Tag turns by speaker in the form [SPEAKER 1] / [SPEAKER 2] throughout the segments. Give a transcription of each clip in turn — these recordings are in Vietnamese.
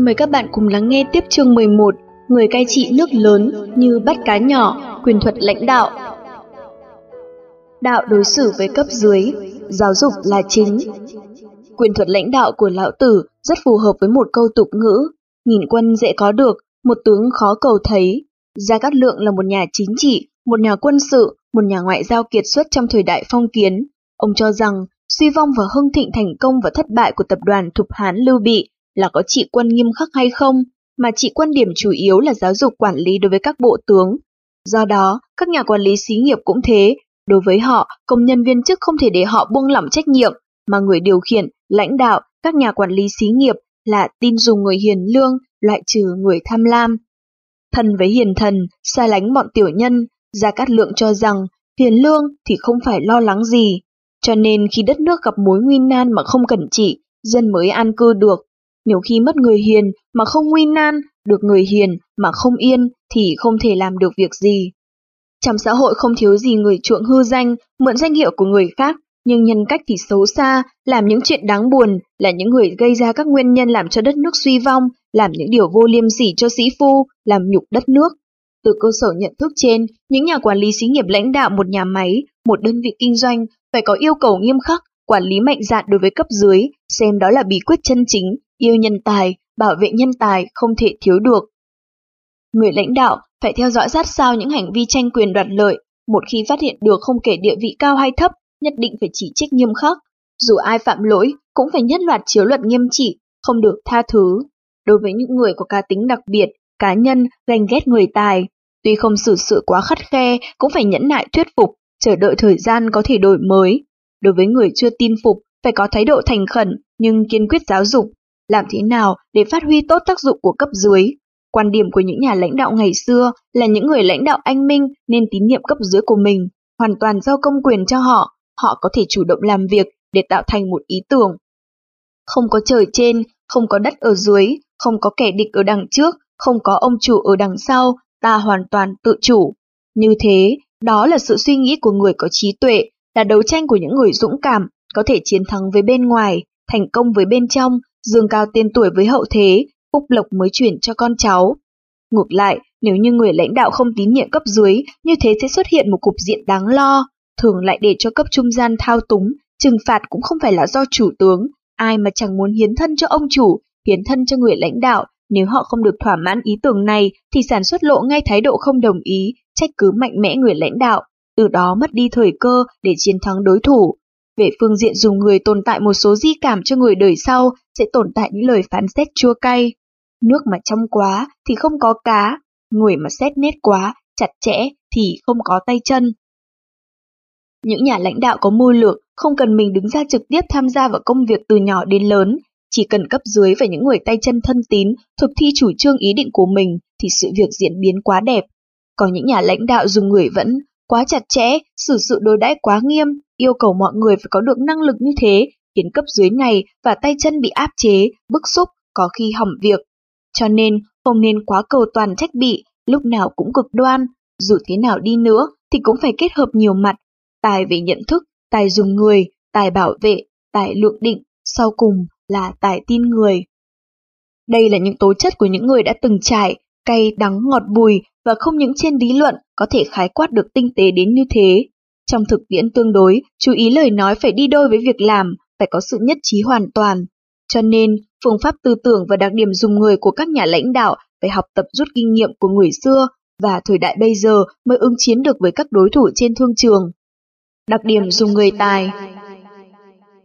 [SPEAKER 1] Mời các bạn cùng lắng nghe tiếp chương 11, người cai trị nước lớn như bắt cá nhỏ, quyền thuật lãnh đạo. Đạo đối xử với cấp dưới, giáo dục là chính. Quyền thuật lãnh đạo của lão tử rất phù hợp với một câu tục ngữ, nhìn quân dễ có được, một tướng khó cầu thấy. Gia Cát Lượng là một nhà chính trị, một nhà quân sự, một nhà ngoại giao kiệt xuất trong thời đại phong kiến. Ông cho rằng suy vong và hưng thịnh thành công và thất bại của tập đoàn Thục Hán Lưu Bị là có trị quân nghiêm khắc hay không, mà trị quân điểm chủ yếu là giáo dục quản lý đối với các bộ tướng. Do đó, các nhà quản lý xí nghiệp cũng thế, đối với họ, công nhân viên chức không thể để họ buông lỏng trách nhiệm, mà người điều khiển, lãnh đạo, các nhà quản lý xí nghiệp là tin dùng người hiền lương, loại trừ người tham lam. Thần với hiền thần, xa lánh bọn tiểu nhân, Gia Cát Lượng cho rằng hiền lương thì không phải lo lắng gì. Cho nên khi đất nước gặp mối nguy nan mà không cẩn trị, dân mới an cư được. Nếu khi mất người hiền mà không nguy nan, được người hiền mà không yên thì không thể làm được việc gì. Trong xã hội không thiếu gì người chuộng hư danh, mượn danh hiệu của người khác, nhưng nhân cách thì xấu xa, làm những chuyện đáng buồn, là những người gây ra các nguyên nhân làm cho đất nước suy vong, làm những điều vô liêm sỉ cho sĩ phu, làm nhục đất nước. Từ cơ sở nhận thức trên, những nhà quản lý xí nghiệp lãnh đạo một nhà máy, một đơn vị kinh doanh phải có yêu cầu nghiêm khắc, quản lý mạnh dạn đối với cấp dưới, xem đó là bí quyết chân chính, yêu nhân tài, bảo vệ nhân tài không thể thiếu được. Người lãnh đạo phải theo dõi sát sao những hành vi tranh quyền đoạt lợi, một khi phát hiện được không kể địa vị cao hay thấp, nhất định phải chỉ trích nghiêm khắc. Dù ai phạm lỗi, cũng phải nhất loạt chiếu luật nghiêm trị, không được tha thứ. Đối với những người có cá tính đặc biệt, cá nhân, ganh ghét người tài, tuy không xử sự quá khắt khe, cũng phải nhẫn nại thuyết phục, chờ đợi thời gian có thể đổi mới. Đối với người chưa tin phục, phải có thái độ thành khẩn nhưng kiên quyết giáo dục, làm thế nào để phát huy tốt tác dụng của cấp dưới. Quan điểm của những nhà lãnh đạo ngày xưa là những người lãnh đạo anh minh nên tín nhiệm cấp dưới của mình, hoàn toàn giao công quyền cho họ, họ có thể chủ động làm việc để tạo thành một ý tưởng. Không có trời trên, không có đất ở dưới, không có kẻ địch ở đằng trước, không có ông chủ ở đằng sau, ta hoàn toàn tự chủ. Như thế, đó là sự suy nghĩ của người có trí tuệ, là đấu tranh của những người dũng cảm, có thể chiến thắng với bên ngoài, thành công với bên trong, dương cao tên tuổi với hậu thế, phúc lộc mới chuyển cho con cháu. Ngược lại, nếu như người lãnh đạo không tín nhiệm cấp dưới, như thế sẽ xuất hiện một cục diện đáng lo, thường lại để cho cấp trung gian thao túng, trừng phạt cũng không phải là do chủ tướng, ai mà chẳng muốn hiến thân cho ông chủ, hiến thân cho người lãnh đạo, nếu họ không được thỏa mãn ý tưởng này thì sản xuất lộ ngay thái độ không đồng ý, trách cứ mạnh mẽ người lãnh đạo, từ đó mất đi thời cơ để chiến thắng đối thủ. Về phương diện dùng người tồn tại một số di cảm cho người đời sau sẽ tồn tại những lời phán xét chua cay. Nước mà trong quá thì không có cá, người mà xét nét quá, chặt chẽ thì không có tay chân. Những nhà lãnh đạo có mưu lược không cần mình đứng ra trực tiếp tham gia vào công việc từ nhỏ đến lớn, chỉ cần cấp dưới và những người tay chân thân tín thực thi chủ trương ý định của mình thì sự việc diễn biến quá đẹp. Có những nhà lãnh đạo dùng người vẫn quá chặt chẽ, xử sự đối đãi quá nghiêm, yêu cầu mọi người phải có được năng lực như thế, khiến cấp dưới này và tay chân bị áp chế, bức xúc, có khi hỏng việc. Cho nên, không nên quá cầu toàn trách bị, lúc nào cũng cực đoan. Dù thế nào đi nữa, thì cũng phải kết hợp nhiều mặt. Tài về nhận thức, tài dùng người, tài bảo vệ, tài lượng định, sau cùng là tài tin người. Đây là những tố chất của những người đã từng trải, cay, đắng, ngọt bùi và không những trên lý luận có thể khái quát được tinh tế đến như thế. Trong thực tiễn tương đối, chú ý lời nói phải đi đôi với việc làm, phải có sự nhất trí hoàn toàn. Cho nên, phương pháp tư tưởng và đặc điểm dùng người của các nhà lãnh đạo phải học tập rút kinh nghiệm của người xưa và thời đại bây giờ mới ứng chiến được với các đối thủ trên thương trường. Đặc điểm dùng người tài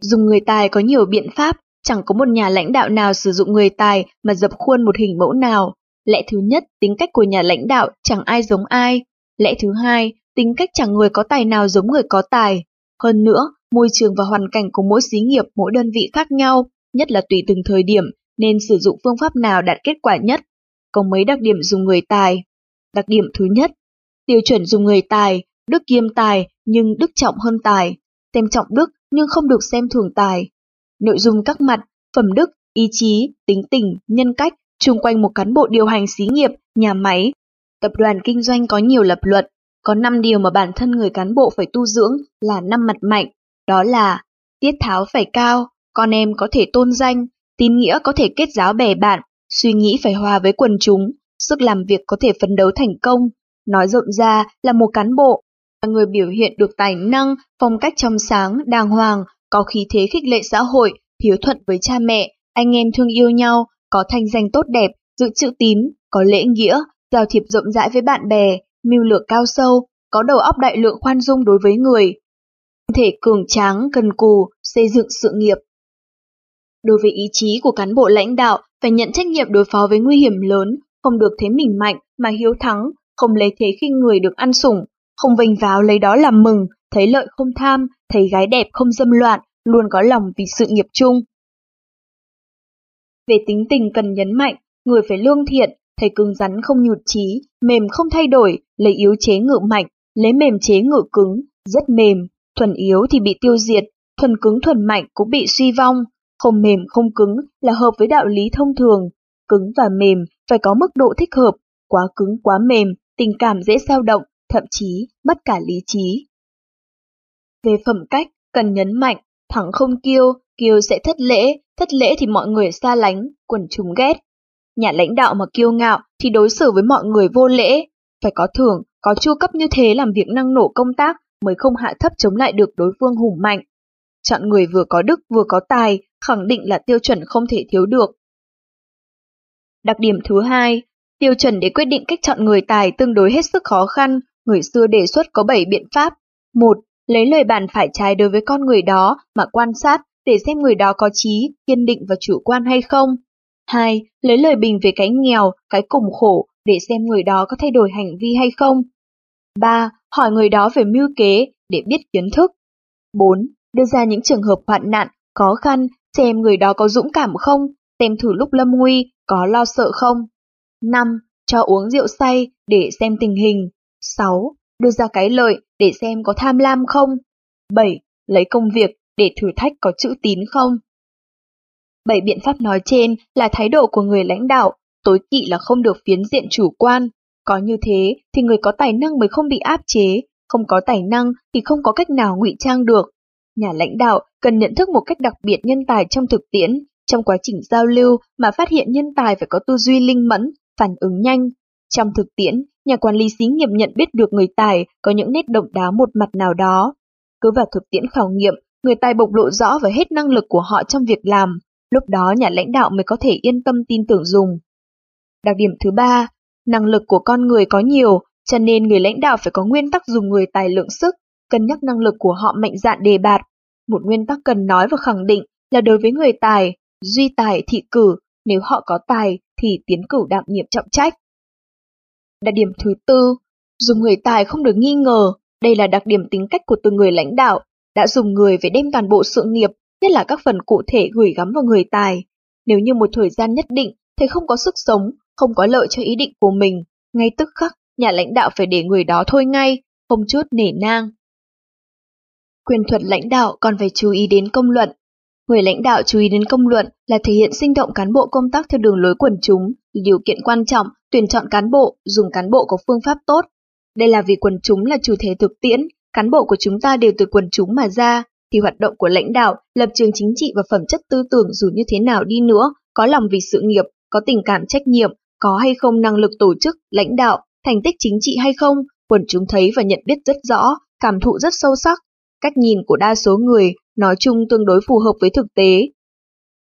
[SPEAKER 1] Dùng người tài có nhiều biện pháp, chẳng có một nhà lãnh đạo nào sử dụng người tài mà dập khuôn một hình mẫu nào. Lẽ thứ nhất, tính cách của nhà lãnh đạo chẳng ai giống ai. Lẽ thứ hai, tính cách chẳng người có tài nào giống người có tài. Hơn nữa, môi trường và hoàn cảnh của mỗi xí nghiệp, mỗi đơn vị khác nhau, nhất là tùy từng thời điểm, nên sử dụng phương pháp nào đạt kết quả nhất. Có mấy đặc điểm dùng người tài. Đặc điểm thứ nhất, tiêu chuẩn dùng người tài, đức kiêm tài nhưng đức trọng hơn tài, xem trọng đức nhưng không được xem thường tài. Nội dung các mặt, phẩm đức, ý chí, tính tình, nhân cách chung quanh một cán bộ điều hành xí nghiệp, nhà máy. Tập đoàn kinh doanh có nhiều lập luận, có 5 điều mà bản thân người cán bộ phải tu dưỡng là năm mặt mạnh, đó là tiết tháo phải cao, con em có thể tôn danh, tín nghĩa có thể kết giáo bè bạn, suy nghĩ phải hòa với quần chúng, sức làm việc có thể phấn đấu thành công. Nói rộng ra là một cán bộ, là người biểu hiện được tài năng, phong cách trong sáng, đàng hoàng, có khí thế khích lệ xã hội, hiếu thuận với cha mẹ, anh em thương yêu nhau, có thanh danh tốt đẹp, giữ chữ tín, có lễ nghĩa, giao thiệp rộng rãi với bạn bè, mưu lược cao sâu, có đầu óc đại lượng khoan dung đối với người. Thể cường tráng, cần cù, xây dựng sự nghiệp. Đối với ý chí của cán bộ lãnh đạo, phải nhận trách nhiệm đối phó với nguy hiểm lớn, không được thế mình mạnh mà hiếu thắng, không lấy thế khi người được ăn sủng, không vênh váo lấy đó làm mừng, thấy lợi không tham, thấy gái đẹp không dâm loạn, luôn có lòng vì sự nghiệp chung. Về tính tình cần nhấn mạnh, người phải lương thiện, thấy cứng rắn không nhụt chí, mềm không thay đổi, lấy yếu chế ngự mạnh, lấy mềm chế ngự cứng, rất mềm, thuần yếu thì bị tiêu diệt, thuần cứng thuần mạnh cũng bị suy vong, không mềm không cứng là hợp với đạo lý thông thường, cứng và mềm phải có mức độ thích hợp, quá cứng quá mềm, tình cảm dễ dao động, thậm chí mất cả lý trí. Về phẩm cách, cần nhấn mạnh, thẳng không kiêu, kiêu sẽ thất lễ, thất lễ thì mọi người xa lánh, quần chúng ghét. Nhà lãnh đạo mà kiêu ngạo thì đối xử với mọi người vô lễ, phải có thưởng, có chu cấp như thế làm việc năng nổ công tác mới không hạ thấp chống lại được đối phương hùng mạnh. Chọn người vừa có đức vừa có tài, khẳng định là tiêu chuẩn không thể thiếu được. Đặc điểm thứ hai, tiêu chuẩn để quyết định cách chọn người tài tương đối hết sức khó khăn, người xưa đề xuất có 7 biện pháp. 1. Lấy lời bàn phải trái đối với con người đó mà quan sát để xem người đó có trí, kiên định và chủ quan hay không. 2. Lấy lời bình về cái nghèo, cái cùng khổ để xem người đó có thay đổi hành vi hay không. 3. Hỏi người đó về mưu kế để biết kiến thức. 4. Đưa ra những trường hợp hoạn nạn, khó khăn, xem người đó có dũng cảm không, xem thử lúc lâm nguy có lo sợ không. 5. Cho uống rượu say để xem tình hình. 6. Đưa ra cái lợi để xem có tham lam không. 7. Lấy công việc để thử thách có chữ tín không. Bảy biện pháp nói trên là thái độ của người lãnh đạo, tối kỵ là không được phiến diện chủ quan. Có như thế thì người có tài năng mới không bị áp chế, không có tài năng thì không có cách nào ngụy trang được. Nhà lãnh đạo cần nhận thức một cách đặc biệt nhân tài trong thực tiễn, trong quá trình giao lưu mà phát hiện nhân tài phải có tư duy linh mẫn, phản ứng nhanh. Trong thực tiễn, nhà quản lý xí nghiệp nhận biết được người tài có những nét độc đáo một mặt nào đó. Cứ vào thực tiễn khảo nghiệm, người tài bộc lộ rõ và hết năng lực của họ trong việc làm, lúc đó nhà lãnh đạo mới có thể yên tâm tin tưởng dùng. Đặc điểm thứ ba, năng lực của con người có nhiều, cho nên người lãnh đạo phải có nguyên tắc dùng người tài lượng sức, cân nhắc năng lực của họ mạnh dạn đề bạt. Một nguyên tắc cần nói và khẳng định là đối với người tài, duy tài thị cử, nếu họ có tài thì tiến cử đảm nhiệm trọng trách. Đặc điểm thứ tư, dùng người tài không được nghi ngờ, đây là đặc điểm tính cách của từng người lãnh đạo, đã dùng người phải đem toàn bộ sự nghiệp, nhất là các phần cụ thể gửi gắm vào người tài. Nếu như một thời gian nhất định, thấy không có sức sống, không có lợi cho ý định của mình, ngay tức khắc, nhà lãnh đạo phải để người đó thôi ngay, không chút nể nang. Quyền thuật lãnh đạo còn phải chú ý đến công luận. Người lãnh đạo chú ý đến công luận là thể hiện sinh động cán bộ công tác theo đường lối quần chúng, điều kiện quan trọng, tuyển chọn cán bộ, dùng cán bộ có phương pháp tốt. Đây là vì quần chúng là chủ thể thực tiễn, cán bộ của chúng ta đều từ quần chúng mà ra, thì hoạt động của lãnh đạo, lập trường chính trị và phẩm chất tư tưởng dù như thế nào đi nữa, có lòng vì sự nghiệp, có tình cảm trách nhiệm, có hay không năng lực tổ chức, lãnh đạo, thành tích chính trị hay không, quần chúng thấy và nhận biết rất rõ, cảm thụ rất sâu sắc. Cách nhìn của đa số người nói chung tương đối phù hợp với thực tế.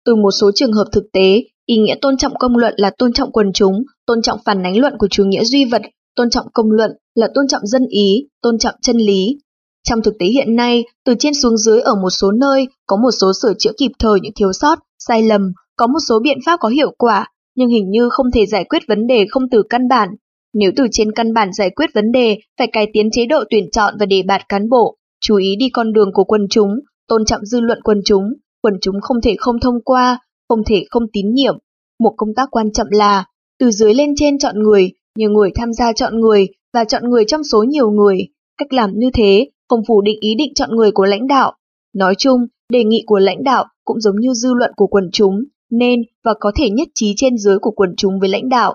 [SPEAKER 1] Từ một số trường hợp thực tế, ý nghĩa tôn trọng công luận là tôn trọng quần chúng, tôn trọng phản ánh luận của chủ nghĩa duy vật, tôn trọng công luận là tôn trọng dân ý, tôn trọng chân lý. Trong thực tế hiện nay, từ trên xuống dưới ở một số nơi có một số sửa chữa kịp thời những thiếu sót, sai lầm, có một số biện pháp có hiệu quả, nhưng hình như không thể giải quyết vấn đề không từ căn bản. Nếu từ trên căn bản giải quyết vấn đề, phải cải tiến chế độ tuyển chọn và đề bạt cán bộ, chú ý đi con đường của quần chúng, tôn trọng dư luận quần chúng, quần chúng không thể không thông qua, không thể không tín nhiệm. Một công tác quan trọng là, từ dưới lên trên chọn người, nhiều người tham gia chọn người và chọn người trong số nhiều người. Cách làm như thế không phủ định ý định chọn người của lãnh đạo. Nói chung, đề nghị của lãnh đạo cũng giống như dư luận của quần chúng, nên và có thể nhất trí trên dưới của quần chúng với lãnh đạo.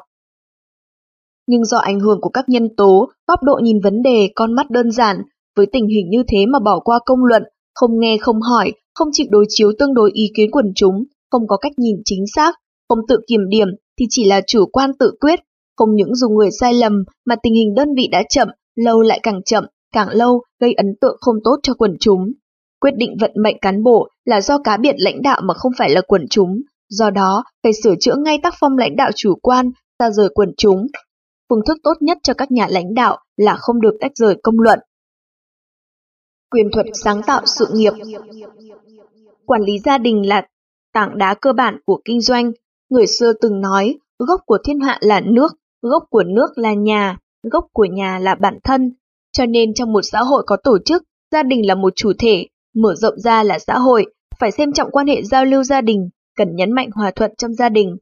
[SPEAKER 1] Nhưng do ảnh hưởng của các nhân tố, góc độ nhìn vấn đề, con mắt đơn giản, với tình hình như thế mà bỏ qua công luận, không nghe không hỏi, không chịu đối chiếu tương đối ý kiến quần chúng, không có cách nhìn chính xác, không tự kiểm điểm, thì chỉ là chủ quan tự quyết, không những dùng người sai lầm mà tình hình đơn vị đã chậm, lâu lại càng chậm, càng lâu gây ấn tượng không tốt cho quần chúng. Quyết định vận mệnh cán bộ là do cá biệt lãnh đạo mà không phải là quần chúng, do đó phải sửa chữa ngay tác phong lãnh đạo chủ quan, xa rời quần chúng. Phương thức tốt nhất cho các nhà lãnh đạo là không được tách rời công luận. Quyền thuật sáng tạo sự nghiệp Quản lý gia đình là tảng đá cơ bản của kinh doanh. Người xưa từng nói, gốc của thiên hạ là nước, gốc của nước là nhà, gốc của nhà là bản thân. Cho nên trong một xã hội có tổ chức, gia đình là một chủ thể, mở rộng ra là xã hội, phải xem trọng quan hệ giao lưu gia đình, cần nhấn mạnh hòa thuận trong gia đình.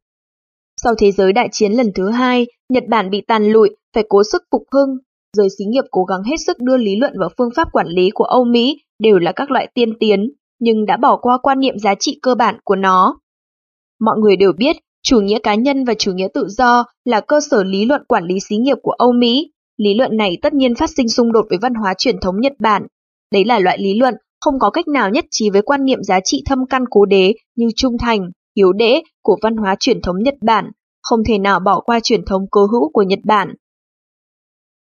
[SPEAKER 1] Sau thế giới đại chiến lần thứ hai, Nhật Bản bị tàn lụi, phải cố sức phục hưng. Giới xí nghiệp cố gắng hết sức đưa lý luận và phương pháp quản lý của Âu Mỹ đều là các loại tiên tiến, nhưng đã bỏ qua quan niệm giá trị cơ bản của nó. Mọi người đều biết, chủ nghĩa cá nhân và chủ nghĩa tự do là cơ sở lý luận quản lý xí nghiệp của Âu Mỹ. Lý luận này tất nhiên phát sinh xung đột với văn hóa truyền thống Nhật Bản. Đấy là loại lý luận không có cách nào nhất trí với quan niệm giá trị thâm căn cố đế như trung thành, hiếu đễ của văn hóa truyền thống Nhật Bản, không thể nào bỏ qua truyền thống cố hữu của Nhật Bản.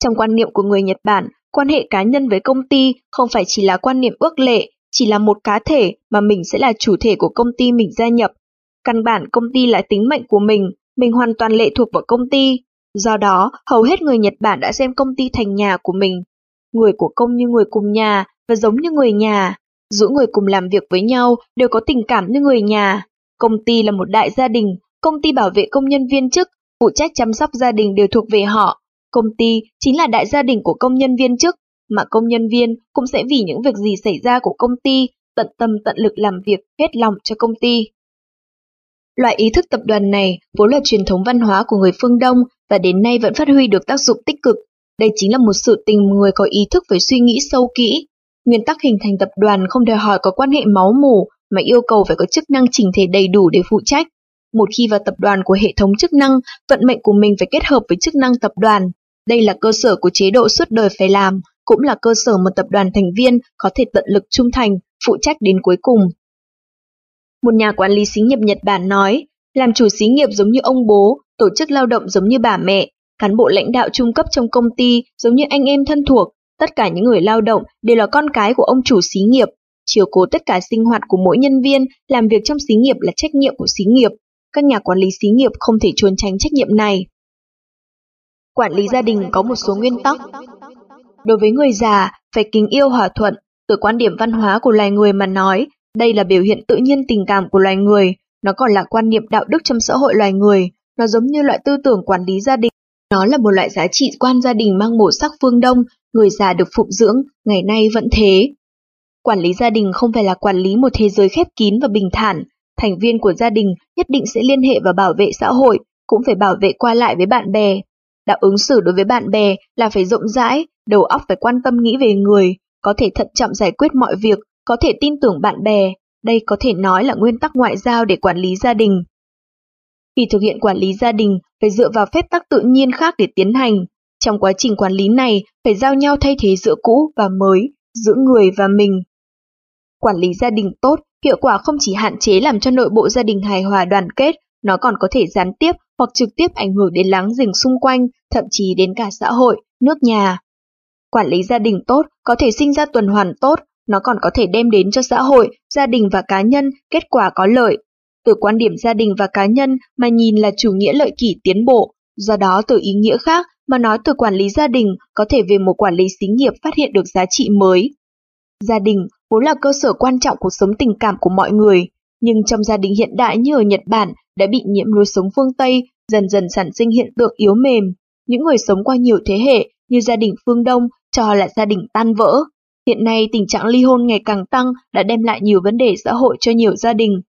[SPEAKER 1] Trong quan niệm của người Nhật Bản, quan hệ cá nhân với công ty không phải chỉ là quan niệm ước lệ, chỉ là một cá thể mà mình sẽ là chủ thể của công ty mình gia nhập. Căn bản công ty là tính mệnh của mình, mình hoàn toàn lệ thuộc vào công ty. Do đó, hầu hết người Nhật Bản đã xem công ty thành nhà của mình. Người của công như người cùng nhà và giống như người nhà. Giữa người cùng làm việc với nhau đều có tình cảm như người nhà. Công ty là một đại gia đình, công ty bảo vệ công nhân viên chức, phụ trách chăm sóc gia đình đều thuộc về họ. Công ty chính là đại gia đình của công nhân viên chức, mà công nhân viên cũng sẽ vì những việc gì xảy ra của công ty tận tâm tận lực làm việc hết lòng cho công ty. Loại ý thức tập đoàn này vốn là truyền thống văn hóa của người phương Đông và đến nay vẫn phát huy được tác dụng tích cực. Đây chính là một sự tình người có ý thức phải suy nghĩ sâu kỹ. Nguyên tắc hình thành tập đoàn không đòi hỏi có quan hệ máu mủ mà yêu cầu phải có chức năng chỉnh thể đầy đủ để phụ trách. Một khi vào tập đoàn của hệ thống chức năng, vận mệnh của mình phải kết hợp với chức năng tập đoàn. Đây là cơ sở của chế độ suốt đời phải làm, cũng là cơ sở một tập đoàn thành viên có thể tận lực trung thành, phụ trách đến cuối cùng. Một nhà quản lý xí nghiệp Nhật Bản nói, làm chủ xí nghiệp giống như ông bố, tổ chức lao động giống như bà mẹ, cán bộ lãnh đạo trung cấp trong công ty giống như anh em thân thuộc, tất cả những người lao động đều là con cái của ông chủ xí nghiệp. Chiều cố tất cả sinh hoạt của mỗi nhân viên, làm việc trong xí nghiệp là trách nhiệm của xí nghiệp. Các nhà quản lý xí nghiệp không thể trốn tránh trách nhiệm này. Quản lý gia đình có một số nguyên tắc. Đối với người già, phải kính yêu hòa thuận, từ quan điểm văn hóa của loài người mà nói, đây là biểu hiện tự nhiên tình cảm của loài người, nó còn là quan niệm đạo đức trong xã hội loài người, nó giống như loại tư tưởng quản lý gia đình. Nó là một loại giá trị quan gia đình mang màu sắc phương Đông, người già được phụng dưỡng, ngày nay vẫn thế. Quản lý gia đình không phải là quản lý một thế giới khép kín và bình thản, thành viên của gia đình nhất định sẽ liên hệ và bảo vệ xã hội, cũng phải bảo vệ qua lại với bạn bè. Đạo ứng xử đối với bạn bè là phải rộng rãi, đầu óc phải quan tâm nghĩ về người, có thể thận trọng giải quyết mọi việc, có thể tin tưởng bạn bè. Đây có thể nói là nguyên tắc ngoại giao để quản lý gia đình. Vì thực hiện quản lý gia đình phải dựa vào phép tắc tự nhiên khác để tiến hành. Trong quá trình quản lý này phải giao nhau thay thế giữa cũ và mới, giữa người và mình. Quản lý gia đình tốt, hiệu quả không chỉ hạn chế làm cho nội bộ gia đình hài hòa đoàn kết, nó còn có thể gián tiếp hoặc trực tiếp ảnh hưởng đến láng giềng xung quanh, thậm chí đến cả xã hội, nước nhà. Quản lý gia đình tốt có thể sinh ra tuần hoàn tốt, nó còn có thể đem đến cho xã hội, gia đình và cá nhân kết quả có lợi. Từ quan điểm gia đình và cá nhân mà nhìn là chủ nghĩa lợi kỷ tiến bộ, do đó từ ý nghĩa khác mà nói từ quản lý gia đình có thể về một quản lý xí nghiệp phát hiện được giá trị mới. Gia đình vốn là cơ sở quan trọng cuộc sống tình cảm của mọi người, nhưng trong gia đình hiện đại như ở Nhật Bản đã bị nhiễm lối sống phương Tây, dần dần sản sinh hiện tượng yếu mềm. Những người sống qua nhiều thế hệ như gia đình phương Đông cho là gia đình tan vỡ. Hiện nay tình trạng ly hôn ngày càng tăng đã đem lại nhiều vấn đề xã hội cho nhiều gia đình.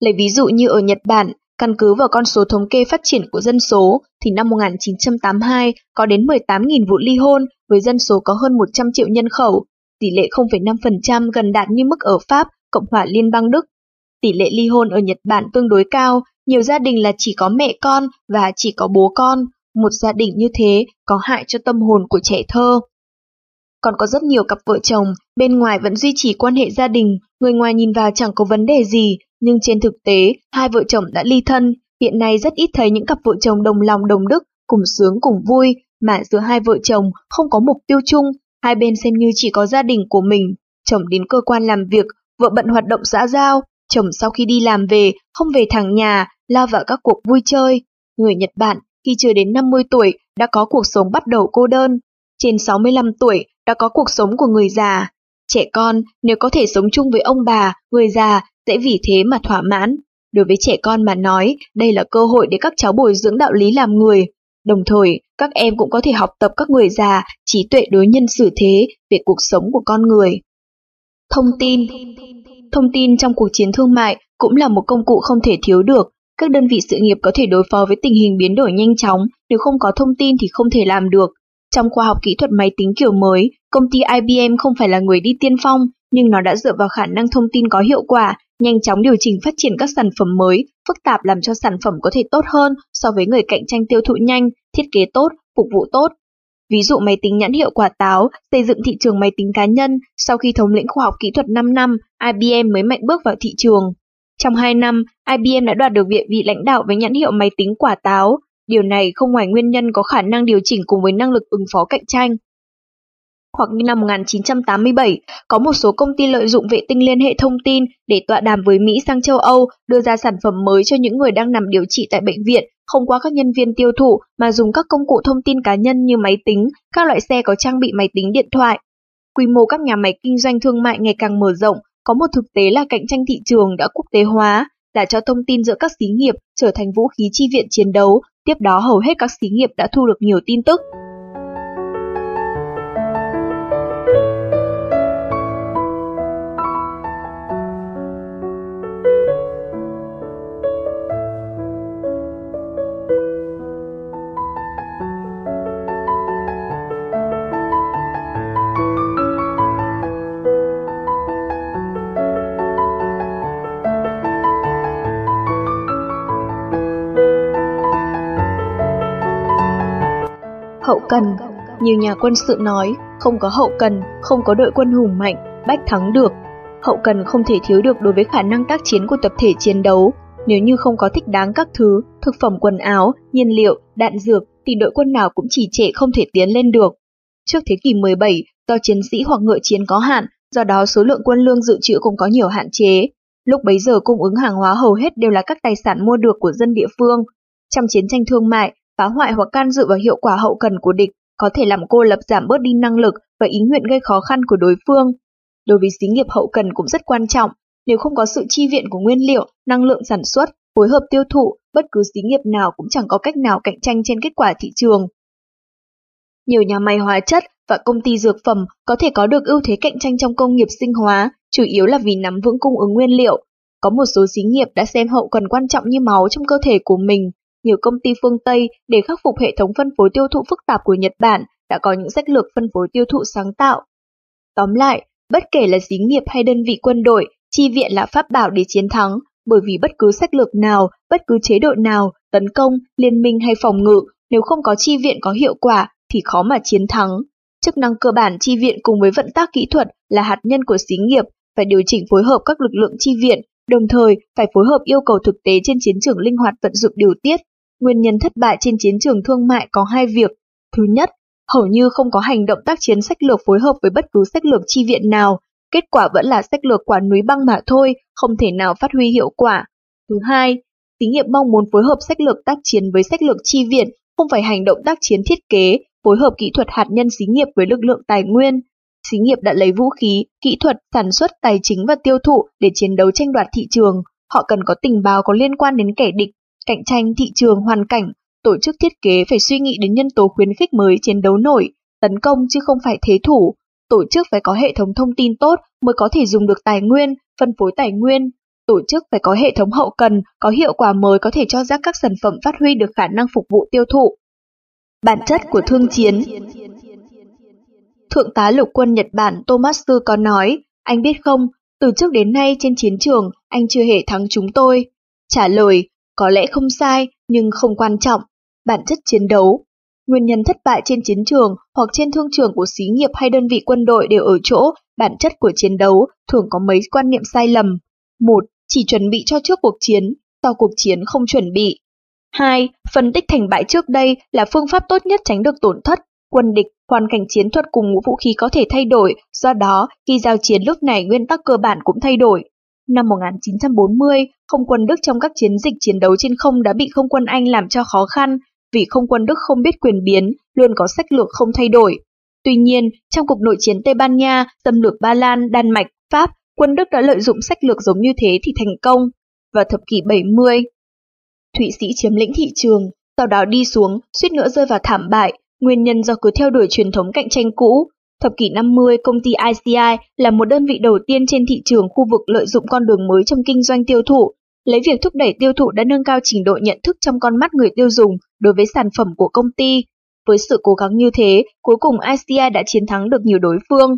[SPEAKER 1] Lấy ví dụ như ở Nhật Bản, căn cứ vào con số thống kê phát triển của dân số, thì năm 1982 có đến 18.000 vụ ly hôn với dân số có hơn 100 triệu nhân khẩu, tỷ lệ 0,5% gần đạt như mức ở Pháp, Cộng hòa Liên bang Đức. Tỷ lệ ly hôn ở Nhật Bản tương đối cao, nhiều gia đình là chỉ có mẹ con và chỉ có bố con. Một gia đình như thế có hại cho tâm hồn của trẻ thơ. Còn có rất nhiều cặp vợ chồng, bên ngoài vẫn duy trì quan hệ gia đình, người ngoài nhìn vào chẳng có vấn đề gì, nhưng trên thực tế, hai vợ chồng đã ly thân, Hiện nay rất ít thấy những cặp vợ chồng đồng lòng đồng đức, cùng sướng cùng vui, mà giữa hai vợ chồng không có mục tiêu chung, hai bên xem như chỉ có gia đình của mình. Chồng đến cơ quan làm việc, vợ bận hoạt động xã giao, chồng sau khi đi làm về, không về thẳng nhà, lao vào các cuộc vui chơi. Người Nhật Bản khi chưa đến 50 tuổi đã có cuộc sống bắt đầu cô đơn, trên 65 tuổi đã có cuộc sống của người già. Trẻ con nếu có thể sống chung với ông bà, người già sẽ vì thế mà thỏa mãn. Đối với trẻ con mà nói, đây là cơ hội để các cháu bồi dưỡng đạo lý làm người. Đồng thời, các em cũng có thể học tập các người già, trí tuệ đối nhân xử thế về cuộc sống của con người. Thông tin Thông tin trong cuộc chiến thương mại cũng là một công cụ không thể thiếu được. Các đơn vị sự nghiệp có thể đối phó với tình hình biến đổi nhanh chóng, nếu không có thông tin thì không thể làm được. Trong khoa học kỹ thuật máy tính kiểu mới, công ty IBM không phải là người đi tiên phong, nhưng nó đã dựa vào khả năng thông tin có hiệu quả, nhanh chóng điều chỉnh phát triển các sản phẩm mới, phức tạp làm cho sản phẩm có thể tốt hơn so với người cạnh tranh tiêu thụ nhanh, thiết kế tốt, phục vụ tốt. Ví dụ máy tính nhãn hiệu quả táo, xây dựng thị trường máy tính cá nhân, sau khi thống lĩnh khoa học kỹ thuật 5 năm, IBM mới mạnh bước vào thị trường. Trong 2 năm, IBM đã đoạt được vị vị lãnh đạo với nhãn hiệu máy tính quả táo. Điều này không ngoài nguyên nhân có khả năng điều chỉnh cùng với năng lực ứng phó cạnh tranh. Hoặc như năm 1987, có một số công ty lợi dụng vệ tinh liên hệ thông tin để tọa đàm với Mỹ sang châu Âu, đưa ra sản phẩm mới cho những người đang nằm điều trị tại bệnh viện, không qua các nhân viên tiêu thụ mà dùng các công cụ thông tin cá nhân như máy tính, các loại xe có trang bị máy tính điện thoại. Quy mô các nhà máy kinh doanh thương mại ngày càng mở rộng, có một thực tế là cạnh tranh thị trường đã quốc tế hóa, là cho thông tin giữa các xí nghiệp trở thành vũ khí chi viện chiến đấu, tiếp đó hầu hết các xí nghiệp đã thu được nhiều tin tức. Hậu cần, nhiều nhà quân sự nói, không có hậu cần, không có đội quân hùng mạnh, bách thắng được. Hậu cần không thể thiếu được đối với khả năng tác chiến của tập thể chiến đấu. Nếu như không có thích đáng các thứ, thực phẩm quần áo, nhiên liệu, đạn dược, thì đội quân nào cũng chỉ trệ không thể tiến lên được. Trước thế kỷ 17, do chiến sĩ hoặc ngựa chiến có hạn, do đó số lượng quân lương dự trữ cũng có nhiều hạn chế. Lúc bấy giờ cung ứng hàng hóa hầu hết đều là các tài sản mua được của dân địa phương. Trong chiến tranh thương mại, phá hoại hoặc can dự vào hiệu quả hậu cần của địch có thể làm cô lập giảm bớt đi năng lực và ý nguyện gây khó khăn của đối phương. Đối với xí nghiệp hậu cần cũng rất quan trọng, nếu không có sự chi viện của nguyên liệu, năng lượng sản xuất, phối hợp tiêu thụ, bất cứ xí nghiệp nào cũng chẳng có cách nào cạnh tranh trên kết quả thị trường. Nhiều nhà máy hóa chất và công ty dược phẩm có thể có được ưu thế cạnh tranh trong công nghiệp sinh hóa, chủ yếu là vì nắm vững cung ứng nguyên liệu. Có một số xí nghiệp đã xem hậu cần quan trọng như máu trong cơ thể của mình, nhiều công ty phương Tây để khắc phục hệ thống phân phối tiêu thụ phức tạp của Nhật Bản đã có những sách lược phân phối tiêu thụ sáng tạo. Tóm lại, bất kể là xí nghiệp hay đơn vị quân đội, chi viện là pháp bảo để chiến thắng, bởi vì bất cứ sách lược nào, bất cứ chế độ nào, tấn công, liên minh hay phòng ngự, nếu không có chi viện có hiệu quả thì khó mà chiến thắng. Chức năng cơ bản chi viện cùng với vận tác kỹ thuật là hạt nhân của xí nghiệp, phải điều chỉnh phối hợp các lực lượng chi viện, đồng thời phải phối hợp yêu cầu thực tế trên chiến trường linh hoạt vận dụng điều tiết, Nguyên nhân thất bại trên chiến trường thương mại có hai việc. Thứ nhất, hầu như không có hành động tác chiến sách lược phối hợp với bất cứ sách lược chi viện nào, kết quả vẫn là sách lược quả núi băng mà thôi, không thể nào phát huy hiệu quả. Thứ hai, thí nghiệm mong muốn phối hợp sách lược tác chiến với sách lược chi viện, không phải hành động tác chiến thiết kế, phối hợp kỹ thuật hạt nhân xí nghiệp với lực lượng tài nguyên. Xí nghiệp đã lấy vũ khí, kỹ thuật, sản xuất, tài chính và tiêu thụ để chiến đấu tranh đoạt thị trường. Họ cần có tình báo có liên quan đến kẻ địch cạnh tranh thị trường hoàn cảnh, tổ chức thiết kế phải suy nghĩ đến nhân tố khuyến khích mới chiến đấu nổi, tấn công chứ không phải thế thủ. Tổ chức phải có hệ thống thông tin tốt mới có thể dùng được tài nguyên, phân phối tài nguyên. Tổ chức phải có hệ thống hậu cần, có hiệu quả mới có thể cho ra các sản phẩm phát huy được khả năng phục vụ tiêu thụ. Bản chất của thương chiến Thượng tá lục quân Nhật Bản Thomas Tư có nói, anh biết không, từ trước đến nay trên chiến trường, anh chưa hề thắng chúng tôi. Trả lời, có lẽ không sai, nhưng không quan trọng. Bản chất chiến đấu. Nguyên nhân thất bại trên chiến trường hoặc trên thương trường của xí nghiệp hay đơn vị quân đội đều ở chỗ bản chất của chiến đấu thường có mấy quan niệm sai lầm. Một, chỉ chuẩn bị cho trước cuộc chiến, sau cuộc chiến không chuẩn bị. 2. Phân tích thành bại trước đây là phương pháp tốt nhất tránh được tổn thất, quân địch, hoàn cảnh chiến thuật cùng vũ khí có thể thay đổi, do đó khi giao chiến lúc này nguyên tắc cơ bản cũng thay đổi. Năm 1940, không quân Đức trong các chiến dịch chiến đấu trên không đã bị không quân Anh làm cho khó khăn, vì không quân Đức không biết quyền biến, luôn có sách lược không thay đổi. Tuy nhiên, trong cuộc nội chiến Tây Ban Nha, xâm lược Ba Lan, Đan Mạch, Pháp, quân Đức đã lợi dụng sách lược giống như thế thì thành công. Vào thập kỷ 70, Thụy Sĩ chiếm lĩnh thị trường, sau đó đi xuống, suýt nữa rơi vào thảm bại, nguyên nhân do cứ theo đuổi truyền thống cạnh tranh cũ. Thập kỷ 50, công ty ICI là một đơn vị đầu tiên trên thị trường khu vực lợi dụng con đường mới trong kinh doanh tiêu thụ, lấy việc thúc đẩy tiêu thụ đã nâng cao trình độ nhận thức trong con mắt người tiêu dùng đối với sản phẩm của công ty. Với sự cố gắng như thế, cuối cùng ICI đã chiến thắng được nhiều đối phương.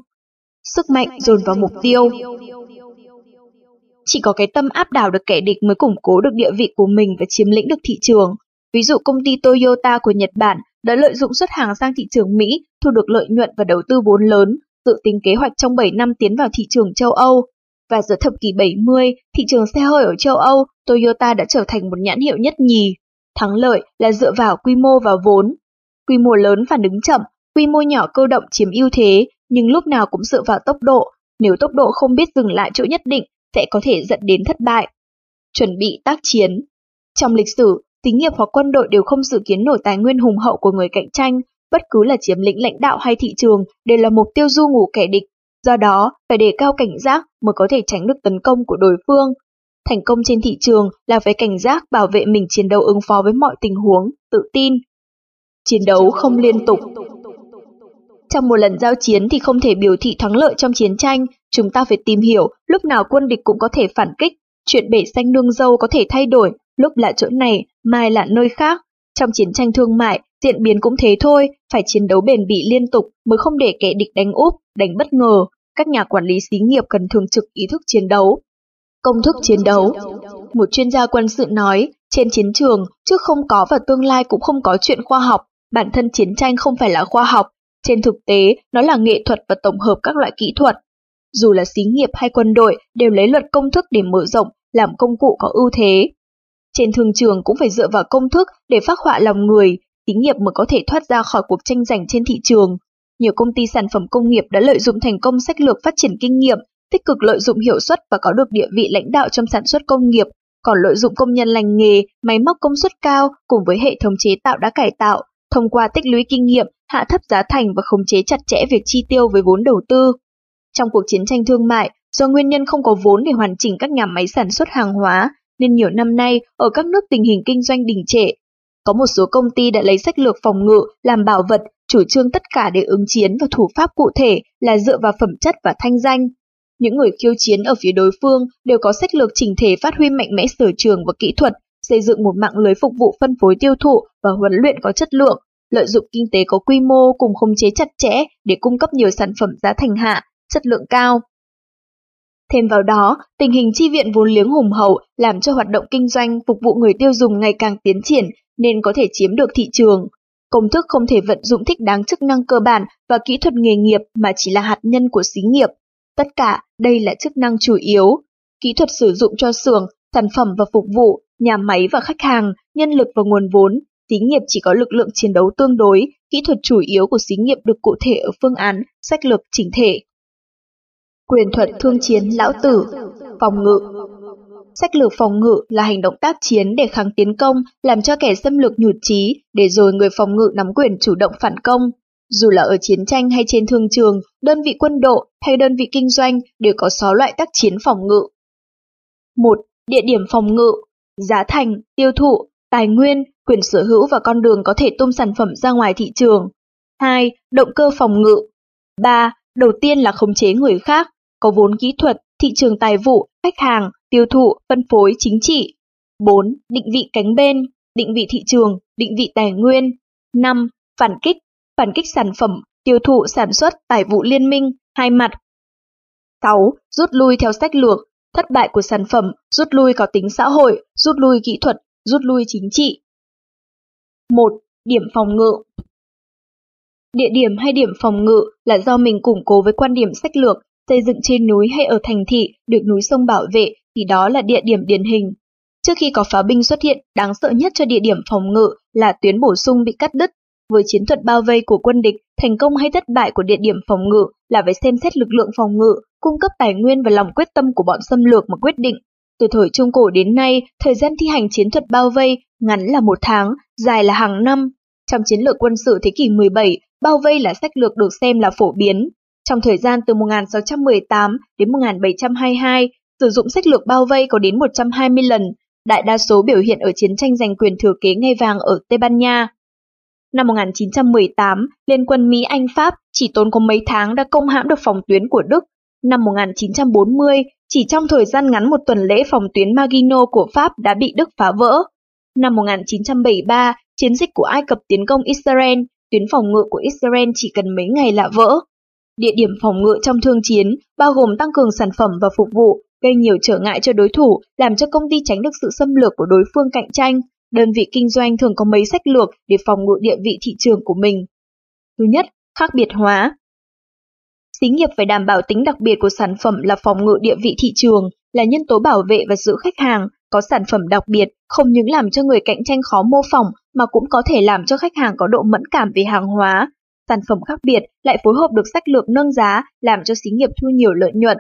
[SPEAKER 1] Sức mạnh dồn vào mục tiêu. Chỉ có cái tâm áp đảo được kẻ địch mới củng cố được địa vị của mình và chiếm lĩnh được thị trường. Ví dụ công ty Toyota của Nhật Bản đã lợi dụng xuất hàng sang thị trường Mỹ, thu được lợi nhuận và đầu tư vốn lớn, dự tính kế hoạch trong 7 năm tiến vào thị trường châu Âu. Và giữa thập kỷ 70, thị trường xe hơi ở châu Âu, Toyota đã trở thành một nhãn hiệu nhất nhì. Thắng lợi là dựa vào quy mô và vốn. Quy mô lớn phản ứng chậm, quy mô nhỏ cơ động chiếm ưu thế, nhưng lúc nào cũng dựa vào tốc độ. Nếu tốc độ không biết dừng lại chỗ nhất định, sẽ có thể dẫn đến thất bại. Chuẩn bị tác chiến Trong lịch sử, tính nghiệp hoặc quân đội đều không dự kiến nổi tài nguyên hùng hậu của người cạnh tranh, bất cứ là chiếm lĩnh lãnh đạo hay thị trường đều là mục tiêu du ngủ kẻ địch. Do đó, phải đề cao cảnh giác mới có thể tránh được tấn công của đối phương. Thành công trên thị trường là phải cảnh giác bảo vệ mình chiến đấu ứng phó với mọi tình huống, tự tin. Chiến đấu không liên tục Trong một lần giao chiến thì không thể biểu thị thắng lợi trong chiến tranh, chúng ta phải tìm hiểu lúc nào quân địch cũng có thể phản kích, chuyện bể xanh nương dâu có thể thay đổi, lúc là chỗ này, mai là nơi khác. Trong chiến tranh thương mại, diễn biến cũng thế thôi, phải chiến đấu bền bỉ liên tục mới không để kẻ địch đánh úp, đánh bất ngờ. Các nhà quản lý xí nghiệp cần thường trực ý thức chiến đấu. Công thức chiến đấu Một chuyên gia quân sự nói, trên chiến trường, trước không có và tương lai cũng không có chuyện khoa học, bản thân chiến tranh không phải là khoa học. Trên thực tế, nó là nghệ thuật và tổng hợp các loại kỹ thuật. Dù là xí nghiệp hay quân đội đều lấy luật công thức để mở rộng, làm công cụ có ưu thế. Trên thương trường cũng phải dựa vào công thức để phát họa lòng người, xí nghiệp mới có thể thoát ra khỏi cuộc tranh giành trên thị trường. Nhiều công ty sản phẩm công nghiệp đã lợi dụng thành công sách lược phát triển kinh nghiệm, tích cực lợi dụng hiệu suất và có được địa vị lãnh đạo trong sản xuất công nghiệp, còn lợi dụng công nhân lành nghề, máy móc công suất cao cùng với hệ thống chế tạo đã cải tạo, thông qua tích lũy kinh nghiệm, hạ thấp giá thành và khống chế chặt chẽ việc chi tiêu với vốn đầu tư. Trong cuộc chiến tranh thương mại, do nguyên nhân không có vốn để hoàn chỉnh các nhà máy sản xuất hàng hóa, nên nhiều năm nay ở các nước tình hình kinh doanh đình trệ. Có một số công ty đã lấy sách lược phòng ngự làm bảo vật, chủ trương tất cả để ứng chiến và thủ pháp cụ thể là dựa vào phẩm chất và thanh danh. Những người khiêu chiến ở phía đối phương đều có sách lược chỉnh thể phát huy mạnh mẽ sở trường và kỹ thuật, xây dựng một mạng lưới phục vụ phân phối tiêu thụ và huấn luyện có chất lượng, lợi dụng kinh tế có quy mô cùng khống chế chặt chẽ để cung cấp nhiều sản phẩm giá thành hạ, chất lượng cao. Thêm vào đó, tình hình chi viện vốn liếng hùng hậu làm cho hoạt động kinh doanh phục vụ người tiêu dùng ngày càng tiến triển nên có thể chiếm được thị trường. Công thức không thể vận dụng thích đáng chức năng cơ bản và kỹ thuật nghề nghiệp mà chỉ là hạt nhân của xí nghiệp. Tất cả đây là chức năng chủ yếu. Kỹ thuật sử dụng cho xưởng, sản phẩm và phục vụ, nhà máy và khách hàng, nhân lực và nguồn vốn. Xí nghiệp chỉ có lực lượng chiến đấu tương đối, kỹ thuật chủ yếu của xí nghiệp được cụ thể ở phương án, sách lược chỉnh thể. Quyền thuật thương chiến lão tử, phòng ngự. Sách lược phòng ngự là hành động tác chiến để kháng tiến công, làm cho kẻ xâm lược nhụt chí, để rồi người phòng ngự nắm quyền chủ động phản công. Dù là ở chiến tranh hay trên thương trường, đơn vị quân đội hay đơn vị kinh doanh đều có 6 loại tác chiến phòng ngự. 1. Địa điểm phòng ngự, giá thành, tiêu thụ, tài nguyên, quyền sở hữu và con đường có thể tung sản phẩm ra ngoài thị trường. 2. Động cơ phòng ngự. 3. Đầu tiên là khống chế người khác, có vốn kỹ thuật, thị trường tài vụ, khách hàng, tiêu thụ, phân phối, chính trị. 4. Định vị cánh bên, định vị thị trường, định vị tài nguyên. 5. Phản kích, phản kích sản phẩm, tiêu thụ, sản xuất, tài vụ liên minh, hai mặt. 6. Rút lui theo sách lược, thất bại của sản phẩm, rút lui có tính xã hội, rút lui kỹ thuật, rút lui chính trị. 1. Điểm phòng ngự Địa điểm hay điểm phòng ngự là do mình củng cố với quan điểm sách lược, xây dựng trên núi hay ở thành thị, được núi sông bảo vệ thì đó là địa điểm điển hình. trước khi có pháo binh xuất hiện, đáng sợ nhất cho địa điểm phòng ngự là tuyến bổ sung bị cắt đứt. Với chiến thuật bao vây của quân địch, thành công hay thất bại của địa điểm phòng ngự là phải xem xét lực lượng phòng ngự, cung cấp tài nguyên và lòng quyết tâm của bọn xâm lược mà quyết định. Từ thời Trung Cổ đến nay, thời gian thi hành chiến thuật bao vây ngắn là một tháng, dài là hàng năm. Trong chiến lược quân sự thế kỷ 17, bao vây là sách lược được xem là phổ biến. Trong thời gian từ 1618 đến 1722, sử dụng sách lược bao vây có đến 120 lần, đại đa số biểu hiện ở chiến tranh giành quyền thừa kế ngai vàng ở Tây Ban Nha. Năm 1918, Liên quân Mỹ-Anh-Pháp chỉ tốn có mấy tháng đã công hãm được phòng tuyến của Đức. Năm 1940, chỉ trong thời gian ngắn một tuần lễ phòng tuyến Maginot của Pháp đã bị Đức phá vỡ. Năm 1973, chiến dịch của Ai Cập tiến công Israel, tuyến phòng ngự của Israel chỉ cần mấy ngày là vỡ. Địa điểm phòng ngự trong thương chiến bao gồm tăng cường sản phẩm và phục vụ, gây nhiều trở ngại cho đối thủ, làm cho công ty tránh được sự xâm lược của đối phương cạnh tranh. Đơn vị kinh doanh thường có mấy sách lược để phòng ngự địa vị thị trường của mình. Thứ nhất, khác biệt hóa. Xí nghiệp phải đảm bảo tính đặc biệt của sản phẩm là phòng ngự địa vị thị trường, là nhân tố bảo vệ và giữ khách hàng, có sản phẩm đặc biệt không những làm cho người cạnh tranh khó mô phỏng mà cũng có thể làm cho khách hàng có độ mẫn cảm về hàng hóa. Sản phẩm khác biệt lại phối hợp được sách lược nâng giá làm cho xí nghiệp thu nhiều lợi nhuận.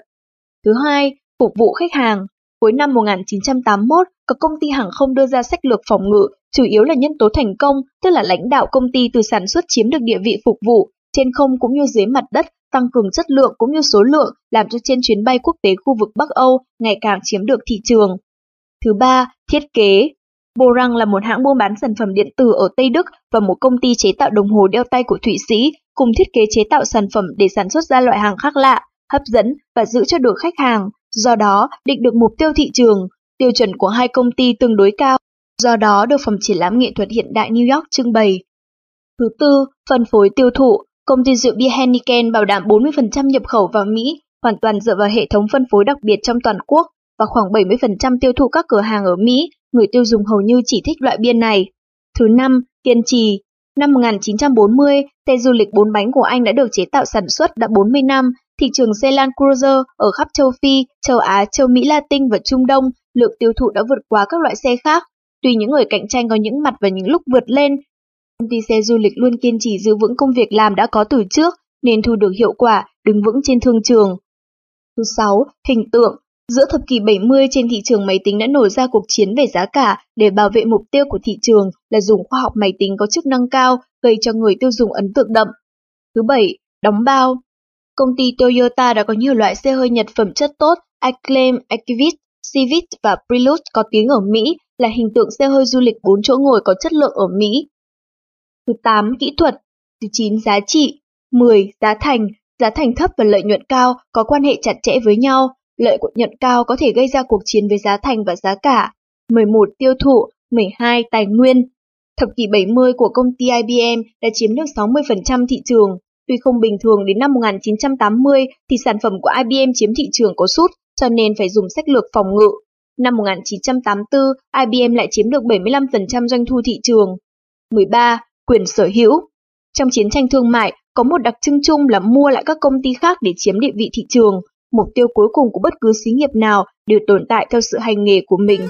[SPEAKER 1] Thứ hai, phục vụ khách hàng. Cuối năm 1981, các công ty hàng không đưa ra sách lược phòng ngự, chủ yếu là nhân tố thành công, tức là lãnh đạo công ty từ sản xuất chiếm được địa vị phục vụ, trên không cũng như dưới mặt đất, tăng cường chất lượng cũng như số lượng, làm cho trên chuyến bay quốc tế khu vực Bắc Âu ngày càng chiếm được thị trường. Thứ ba, thiết kế. Borang là một hãng buôn bán sản phẩm điện tử ở Tây Đức và một công ty chế tạo đồng hồ đeo tay của Thụy Sĩ, cùng thiết kế chế tạo sản phẩm để sản xuất ra loại hàng khác lạ, hấp dẫn và giữ cho được khách hàng. Do đó, định được mục tiêu thị trường, tiêu chuẩn của hai công ty tương đối cao, do đó được phòng triển lãm nghệ thuật hiện đại New York trưng bày. Thứ tư, phân phối tiêu thụ. Công ty rượu bia Heineken bảo đảm 40% nhập khẩu vào Mỹ, hoàn toàn dựa vào hệ thống phân phối đặc biệt trong toàn quốc và khoảng 70% tiêu thụ các cửa hàng ở Mỹ, người tiêu dùng hầu như chỉ thích loại bia này. Thứ năm, kiên trì. Năm 1940, xe du lịch bốn bánh của Anh đã được chế tạo sản xuất đã 40 năm, thị trường xe Land Cruiser ở khắp châu Phi, châu Á, châu Mỹ Latin và Trung Đông, lượng tiêu thụ đã vượt qua các loại xe khác. Tuy những người cạnh tranh có những mặt và những lúc vượt lên, công ty xe du lịch luôn kiên trì giữ vững công việc làm đã có từ trước, nên thu được hiệu quả, đứng vững trên thương trường. Thứ 6. Hình tượng Giữa thập kỷ 70 trên thị trường máy tính đã nổi ra cuộc chiến về giá cả để bảo vệ mục tiêu của thị trường là dùng khoa học máy tính có chức năng cao gây cho người tiêu dùng ấn tượng đậm. Thứ bảy Đóng bao Công ty Toyota đã có nhiều loại xe hơi Nhật phẩm chất tốt, Acclaim, Activist, Civic và Prelude có tiếng ở Mỹ là hình tượng xe hơi du lịch 4 chỗ ngồi có chất lượng ở Mỹ. Thứ 8. Kỹ thuật Thứ 9. Giá trị 10. Giá thành Giá thành thấp và lợi nhuận cao có quan hệ chặt chẽ với nhau, lợi nhuận cao có thể gây ra cuộc chiến với giá thành và giá cả. 11. Tiêu thụ 12. Tài nguyên Thập kỷ 70 của công ty IBM đã chiếm được 60% thị trường. Tuy không bình thường đến năm 1980 thì sản phẩm của IBM chiếm thị trường có sút, cho nên phải dùng sách lược phòng ngự. Năm 1984, IBM lại chiếm được 75% doanh thu thị trường. 13. Quyền sở hữu Trong chiến tranh thương mại, có một đặc trưng chung là mua lại các công ty khác để chiếm địa vị thị trường. Mục tiêu cuối cùng của bất cứ xí nghiệp nào đều tồn tại theo sự hành nghề của mình.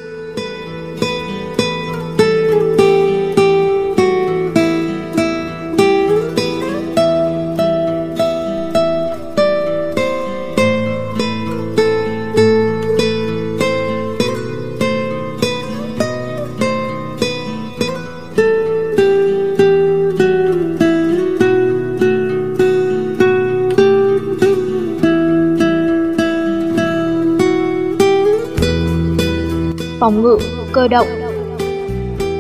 [SPEAKER 1] Phòng ngự, cơ động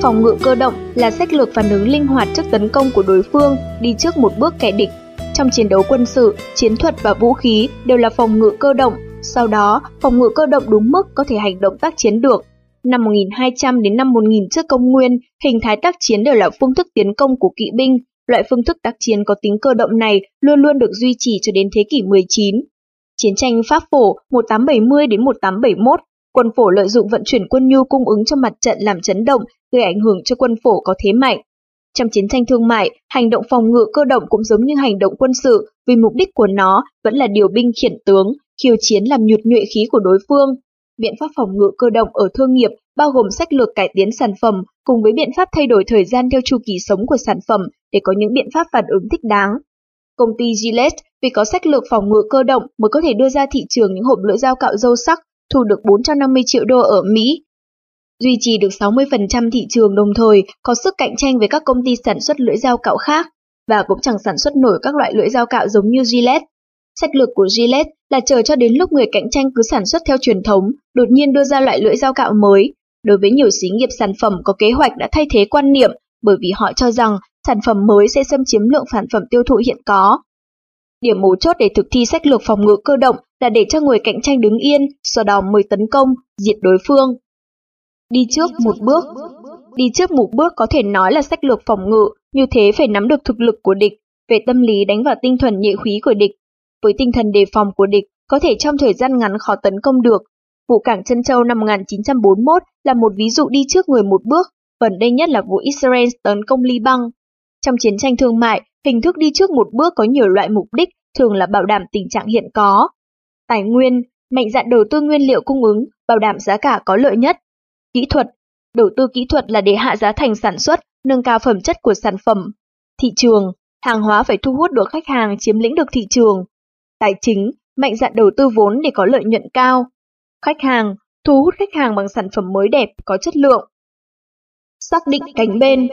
[SPEAKER 1] Phòng ngự cơ động là sách lược phản ứng linh hoạt trước tấn công của đối phương, đi trước một bước kẻ địch. Trong chiến đấu quân sự, chiến thuật và vũ khí đều là phòng ngự cơ động, sau đó phòng ngự cơ động đúng mức có thể hành động tác chiến được. Năm 1200 đến năm 1000 trước công nguyên, hình thái tác chiến đều là phương thức tiến công của kỵ binh. Loại phương thức tác chiến có tính cơ động này luôn luôn được duy trì cho đến thế kỷ 19. Chiến tranh Pháp phổ 1870 đến 1871 Quân phổ lợi dụng vận chuyển quân nhu cung ứng cho mặt trận làm chấn động, gây ảnh hưởng cho quân phổ có thế mạnh. Trong chiến tranh thương mại, hành động phòng ngự cơ động cũng giống như hành động quân sự, vì mục đích của nó vẫn là điều binh khiển tướng, khiêu chiến làm nhụt nhuệ khí của đối phương. Biện pháp phòng ngự cơ động ở thương nghiệp bao gồm sách lược cải tiến sản phẩm cùng với biện pháp thay đổi thời gian theo chu kỳ sống của sản phẩm để có những biện pháp phản ứng thích đáng. Công ty Gillette vì có sách lược phòng ngự cơ động mới có thể đưa ra thị trường những hộp lưỡi dao cạo dâu sắc thu được 450 triệu đô ở Mỹ. Duy trì được 60% thị trường đồng thời có sức cạnh tranh với các công ty sản xuất lưỡi dao cạo khác và cũng chẳng sản xuất nổi các loại lưỡi dao cạo giống như Gillette. Sách lược của Gillette là chờ cho đến lúc người cạnh tranh cứ sản xuất theo truyền thống, đột nhiên đưa ra loại lưỡi dao cạo mới. Đối với nhiều xí nghiệp sản phẩm có kế hoạch đã thay thế quan niệm bởi vì họ cho rằng sản phẩm mới sẽ xâm chiếm lượng sản phẩm tiêu thụ hiện có. Điểm mấu chốt để thực thi sách lược phòng ngự cơ động là để cho người cạnh tranh đứng yên, sau đó mới tấn công, diệt đối phương. Đi trước một bước Đi trước một bước có thể nói là sách lược phòng ngự, như thế phải nắm được thực lực của địch, về tâm lý đánh vào tinh thần nhệ khí của địch. Với tinh thần đề phòng của địch, có thể trong thời gian ngắn khó tấn công được. Vụ Cảng Trân Châu năm 1941 là một ví dụ đi trước người một bước, gần đây nhất là vụ Israel tấn công Liban. Trong chiến tranh thương mại, hình thức đi trước một bước có nhiều loại mục đích, thường là bảo đảm tình trạng hiện có. Tài nguyên, mạnh dạn đầu tư nguyên liệu cung ứng, bảo đảm giá cả có lợi nhất. Kỹ thuật, đầu tư kỹ thuật là để hạ giá thành sản xuất, nâng cao phẩm chất của sản phẩm. Thị trường, hàng hóa phải thu hút được khách hàng chiếm lĩnh được thị trường. Tài chính, mạnh dạn đầu tư vốn để có lợi nhuận cao. Khách hàng, thu hút khách hàng bằng sản phẩm mới đẹp, có chất lượng. Xác định cánh bên.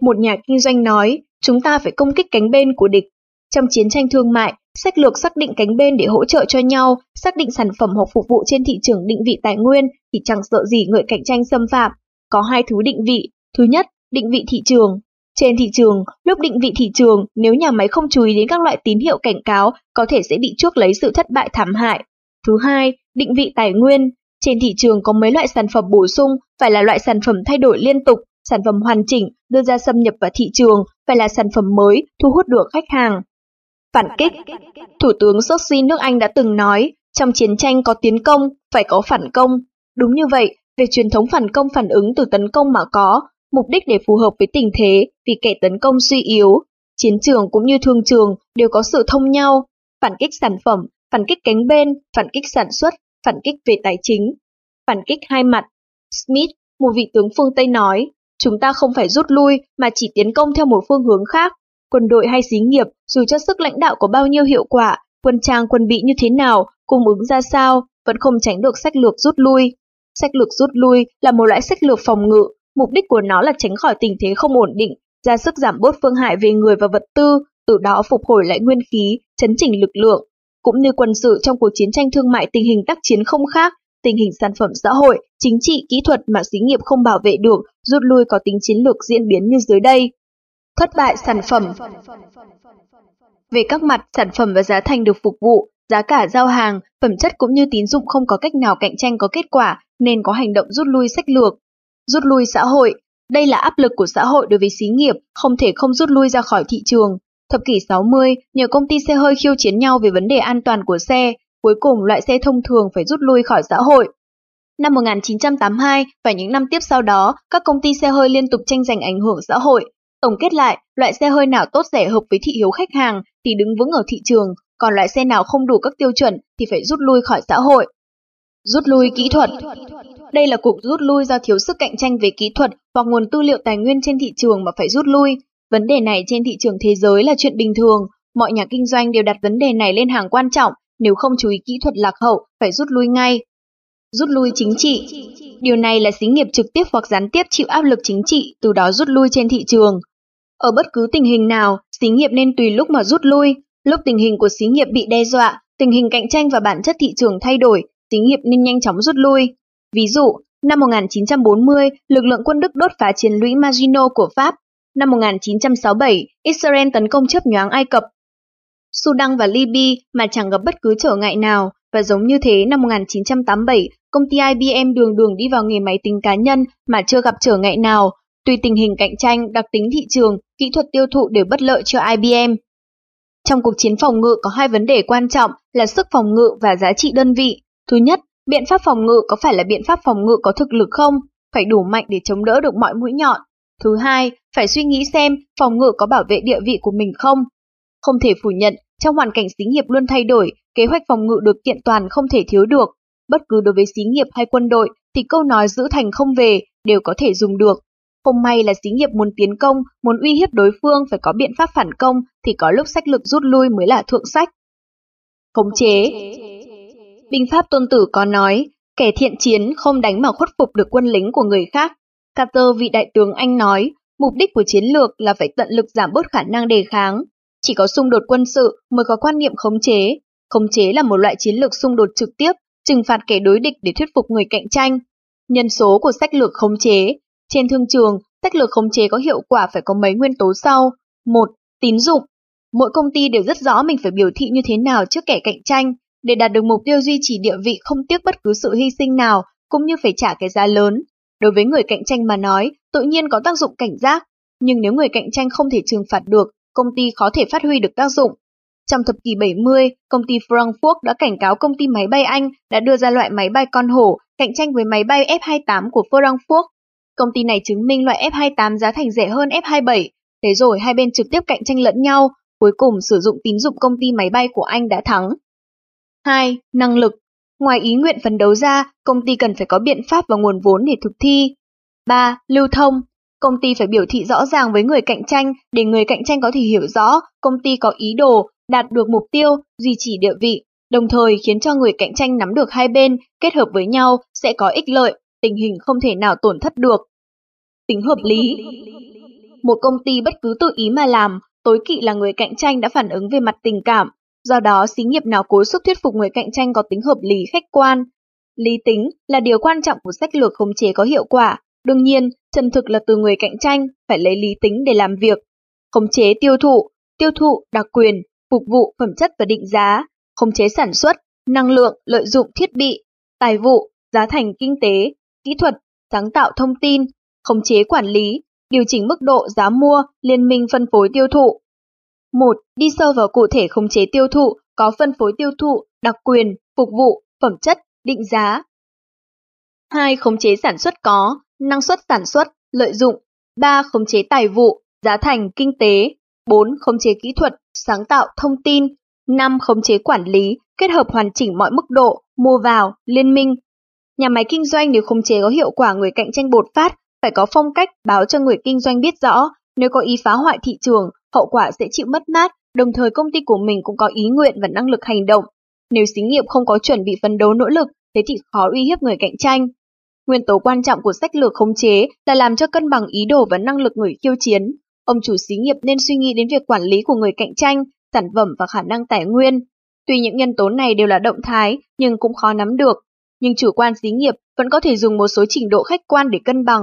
[SPEAKER 1] Một nhà kinh doanh nói, chúng ta phải công kích cánh bên của địch. Trong chiến tranh thương mại, sách lược xác định cánh bên để hỗ trợ cho nhau, xác định sản phẩm hoặc phục vụ trên thị trường định vị tài nguyên thì chẳng sợ gì người cạnh tranh xâm phạm. Có hai thứ định vị. Thứ nhất, định vị thị trường. Trên thị trường, lúc định vị thị trường, nếu nhà máy không chú ý đến các loại tín hiệu cảnh cáo, có thể sẽ bị chuốc lấy sự thất bại thảm hại. Thứ hai, định vị tài nguyên. Trên thị trường có mấy loại sản phẩm bổ sung, phải là loại sản phẩm thay đổi liên tục, sản phẩm hoàn chỉnh, đưa ra xâm nhập vào thị trường, phải là sản phẩm mới, thu hút được khách hàng. Phản kích Thủ tướng Sochi nước Anh đã từng nói, trong chiến tranh có tiến công, phải có phản công. Đúng như vậy, về truyền thống phản công phản ứng từ tấn công mà có, mục đích để phù hợp với tình thế vì kẻ tấn công suy yếu. Chiến trường cũng như thương trường đều có sự thông nhau, phản kích sản phẩm, phản kích cánh bên, phản kích sản xuất, phản kích về tài chính. Phản kích hai mặt. Smith, một vị tướng phương Tây nói, chúng ta không phải rút lui mà chỉ tiến công theo một phương hướng khác. Quân đội hay xí nghiệp, dù cho sức lãnh đạo có bao nhiêu hiệu quả, quân trang quân bị như thế nào, cung ứng ra sao, vẫn không tránh được sách lược rút lui. Sách lược rút lui là một loại sách lược phòng ngự, mục đích của nó là tránh khỏi tình thế không ổn định, ra sức giảm bớt phương hại về người và vật tư, từ đó phục hồi lại nguyên khí, chấn chỉnh lực lượng. Cũng như quân sự trong cuộc chiến tranh thương mại tình hình tác chiến không khác, tình hình sản phẩm xã hội, chính trị, kỹ thuật mà xí nghiệp không bảo vệ được, rút lui có tính chiến lược diễn biến như dưới đây. Thất bại sản phẩm Về các mặt, sản phẩm và giá thành được phục vụ, giá cả giao hàng, phẩm chất cũng như tín dụng không có cách nào cạnh tranh có kết quả, nên có hành động rút lui sách lược. Rút lui xã hội, đây là áp lực của xã hội đối với xí nghiệp, không thể không rút lui ra khỏi thị trường. Thập kỷ 60, nhiều công ty xe hơi khiêu chiến nhau về vấn đề an toàn của xe, cuối cùng loại xe thông thường phải rút lui khỏi xã hội. Năm 1982 và những năm tiếp sau đó, các công ty xe hơi liên tục tranh giành ảnh hưởng xã hội. Tổng kết lại, loại xe hơi nào tốt rẻ hợp với thị hiếu khách hàng thì đứng vững ở thị trường, còn loại xe nào không đủ các tiêu chuẩn thì phải rút lui khỏi xã hội. Rút lui kỹ thuật Đây là cuộc rút lui do thiếu sức cạnh tranh về kỹ thuật hoặc nguồn tư liệu tài nguyên trên thị trường mà phải rút lui. Vấn đề này trên thị trường thế giới là chuyện bình thường. Mọi nhà kinh doanh đều đặt vấn đề này lên hàng quan trọng. Nếu không chú ý kỹ thuật lạc hậu, phải rút lui ngay. Rút lui chính trị Điều này là xí nghiệp trực tiếp hoặc gián tiếp chịu áp lực chính trị, từ đó rút lui trên thị trường. Ở bất cứ tình hình nào, xí nghiệp nên tùy lúc mà rút lui. Lúc tình hình của xí nghiệp bị đe dọa, tình hình cạnh tranh và bản chất thị trường thay đổi, xí nghiệp nên nhanh chóng rút lui. Ví dụ, năm 1940, lực lượng quân Đức đốt phá chiến lũy Maginot của Pháp. Năm 1967, Israel tấn công chớp nhoáng Ai Cập. Sudan và Libya mà chẳng gặp bất cứ trở ngại nào, và giống như thế năm 1987, công ty IBM đường đường đi vào nghề máy tính cá nhân mà chưa gặp trở ngại nào. Tùy tình hình cạnh tranh, đặc tính thị trường, kỹ thuật tiêu thụ đều bất lợi cho IBM. Trong cuộc chiến phòng ngự có hai vấn đề quan trọng là sức phòng ngự và giá trị đơn vị. Thứ nhất, biện pháp phòng ngự có phải là biện pháp phòng ngự có thực lực không? Phải đủ mạnh để chống đỡ được mọi mũi nhọn. Thứ hai, phải suy nghĩ xem phòng ngự có bảo vệ địa vị của mình không? Không thể phủ nhận, trong hoàn cảnh xí nghiệp luôn thay đổi, kế hoạch phòng ngự được kiện toàn không thể thiếu được. Bất cứ đối với xí nghiệp hay quân đội thì câu nói giữ thành không về đều có thể dùng được. Không may là xí nghiệp muốn tiến công, muốn uy hiếp đối phương phải có biện pháp phản công thì có lúc sách lực rút lui mới là thượng sách. Khống chế Binh pháp tôn tử có nói, kẻ thiện chiến không đánh mà khuất phục được quân lính của người khác. Carter vị đại tướng Anh nói, mục đích của chiến lược là phải tận lực giảm bớt khả năng đề kháng. Chỉ có xung đột quân sự mới có quan niệm khống chế. Khống chế là một loại chiến lược xung đột trực tiếp, trừng phạt kẻ đối địch để thuyết phục người cạnh tranh. Nhân số của sách lược khống chế Trên thương trường, sách lược khống chế có hiệu quả phải có mấy nguyên tố sau. một Tín dụng. Mỗi công ty đều rất rõ mình phải biểu thị như thế nào trước kẻ cạnh tranh, để đạt được mục tiêu duy trì địa vị không tiếc bất cứ sự hy sinh nào, cũng như phải trả cái giá lớn. Đối với người cạnh tranh mà nói, tự nhiên có tác dụng cảnh giác, nhưng nếu người cạnh tranh không thể trừng phạt được, công ty khó thể phát huy được tác dụng. Trong thập kỷ 70, công ty Frankfurt đã cảnh cáo công ty máy bay Anh đã đưa ra loại máy bay con hổ cạnh tranh với máy bay F-28 của Frankfurt. Công ty này chứng minh loại F-28 giá thành rẻ hơn F-27, thế rồi hai bên trực tiếp cạnh tranh lẫn nhau, cuối cùng sử dụng tín dụng công ty máy bay của Anh đã thắng. 2. Năng lực Ngoài ý nguyện phấn đấu ra, công ty cần phải có biện pháp và nguồn vốn để thực thi. 3. Lưu thông Công ty phải biểu thị rõ ràng với người cạnh tranh để người cạnh tranh có thể hiểu rõ công ty có ý đồ đạt được mục tiêu, duy trì địa vị, đồng thời khiến cho người cạnh tranh nắm được hai bên kết hợp với nhau sẽ có ích lợi, tình hình không thể nào tổn thất được. Tính hợp lý Một công ty bất cứ tự ý mà làm, tối kỵ là người cạnh tranh đã phản ứng về mặt tình cảm, Do đó, xí nghiệp nào cố sức thuyết phục người cạnh tranh có tính hợp lý khách quan. Lý tính là điều quan trọng của sách lược khống chế có hiệu quả. Đương nhiên, chân thực là từ người cạnh tranh, phải lấy lý tính để làm việc. Khống chế tiêu thụ, tiêu thụ, đặc quyền, phục vụ, phẩm chất và định giá, khống chế sản xuất, năng lượng, lợi dụng thiết bị, tài vụ, giá thành kinh tế, kỹ thuật, sáng tạo thông tin, khống chế quản lý, điều chỉnh mức độ giá mua, liên minh phân phối tiêu thụ. 1. Đi sâu vào cụ thể khống chế tiêu thụ, có phân phối tiêu thụ, đặc quyền, phục vụ, phẩm chất, định giá. 2. Khống chế sản xuất có, năng suất sản xuất, lợi dụng. 3. Khống chế tài vụ, giá thành, kinh tế. 4. Khống chế kỹ thuật, sáng tạo, thông tin. 5. Khống chế quản lý, kết hợp hoàn chỉnh mọi mức độ, mua vào, liên minh. Nhà máy kinh doanh nếu khống chế có hiệu quả người cạnh tranh bột phát, phải có phong cách báo cho người kinh doanh biết rõ, nếu có ý phá hoại thị trường, hậu quả sẽ chịu mất mát, đồng thời công ty của mình cũng có ý nguyện và năng lực hành động. Nếu xí nghiệp không có chuẩn bị phấn đấu nỗ lực, thế thì khó uy hiếp người cạnh tranh. Nguyên tố quan trọng của sách lược khống chế là làm cho cân bằng ý đồ và năng lực người khiêu chiến. Ông chủ xí nghiệp nên suy nghĩ đến việc quản lý của người cạnh tranh, sản phẩm và khả năng tài nguyên. Tuy những nhân tố này đều là động thái, nhưng cũng khó nắm được. Nhưng chủ quan xí nghiệp vẫn có thể dùng một số trình độ khách quan để cân bằng.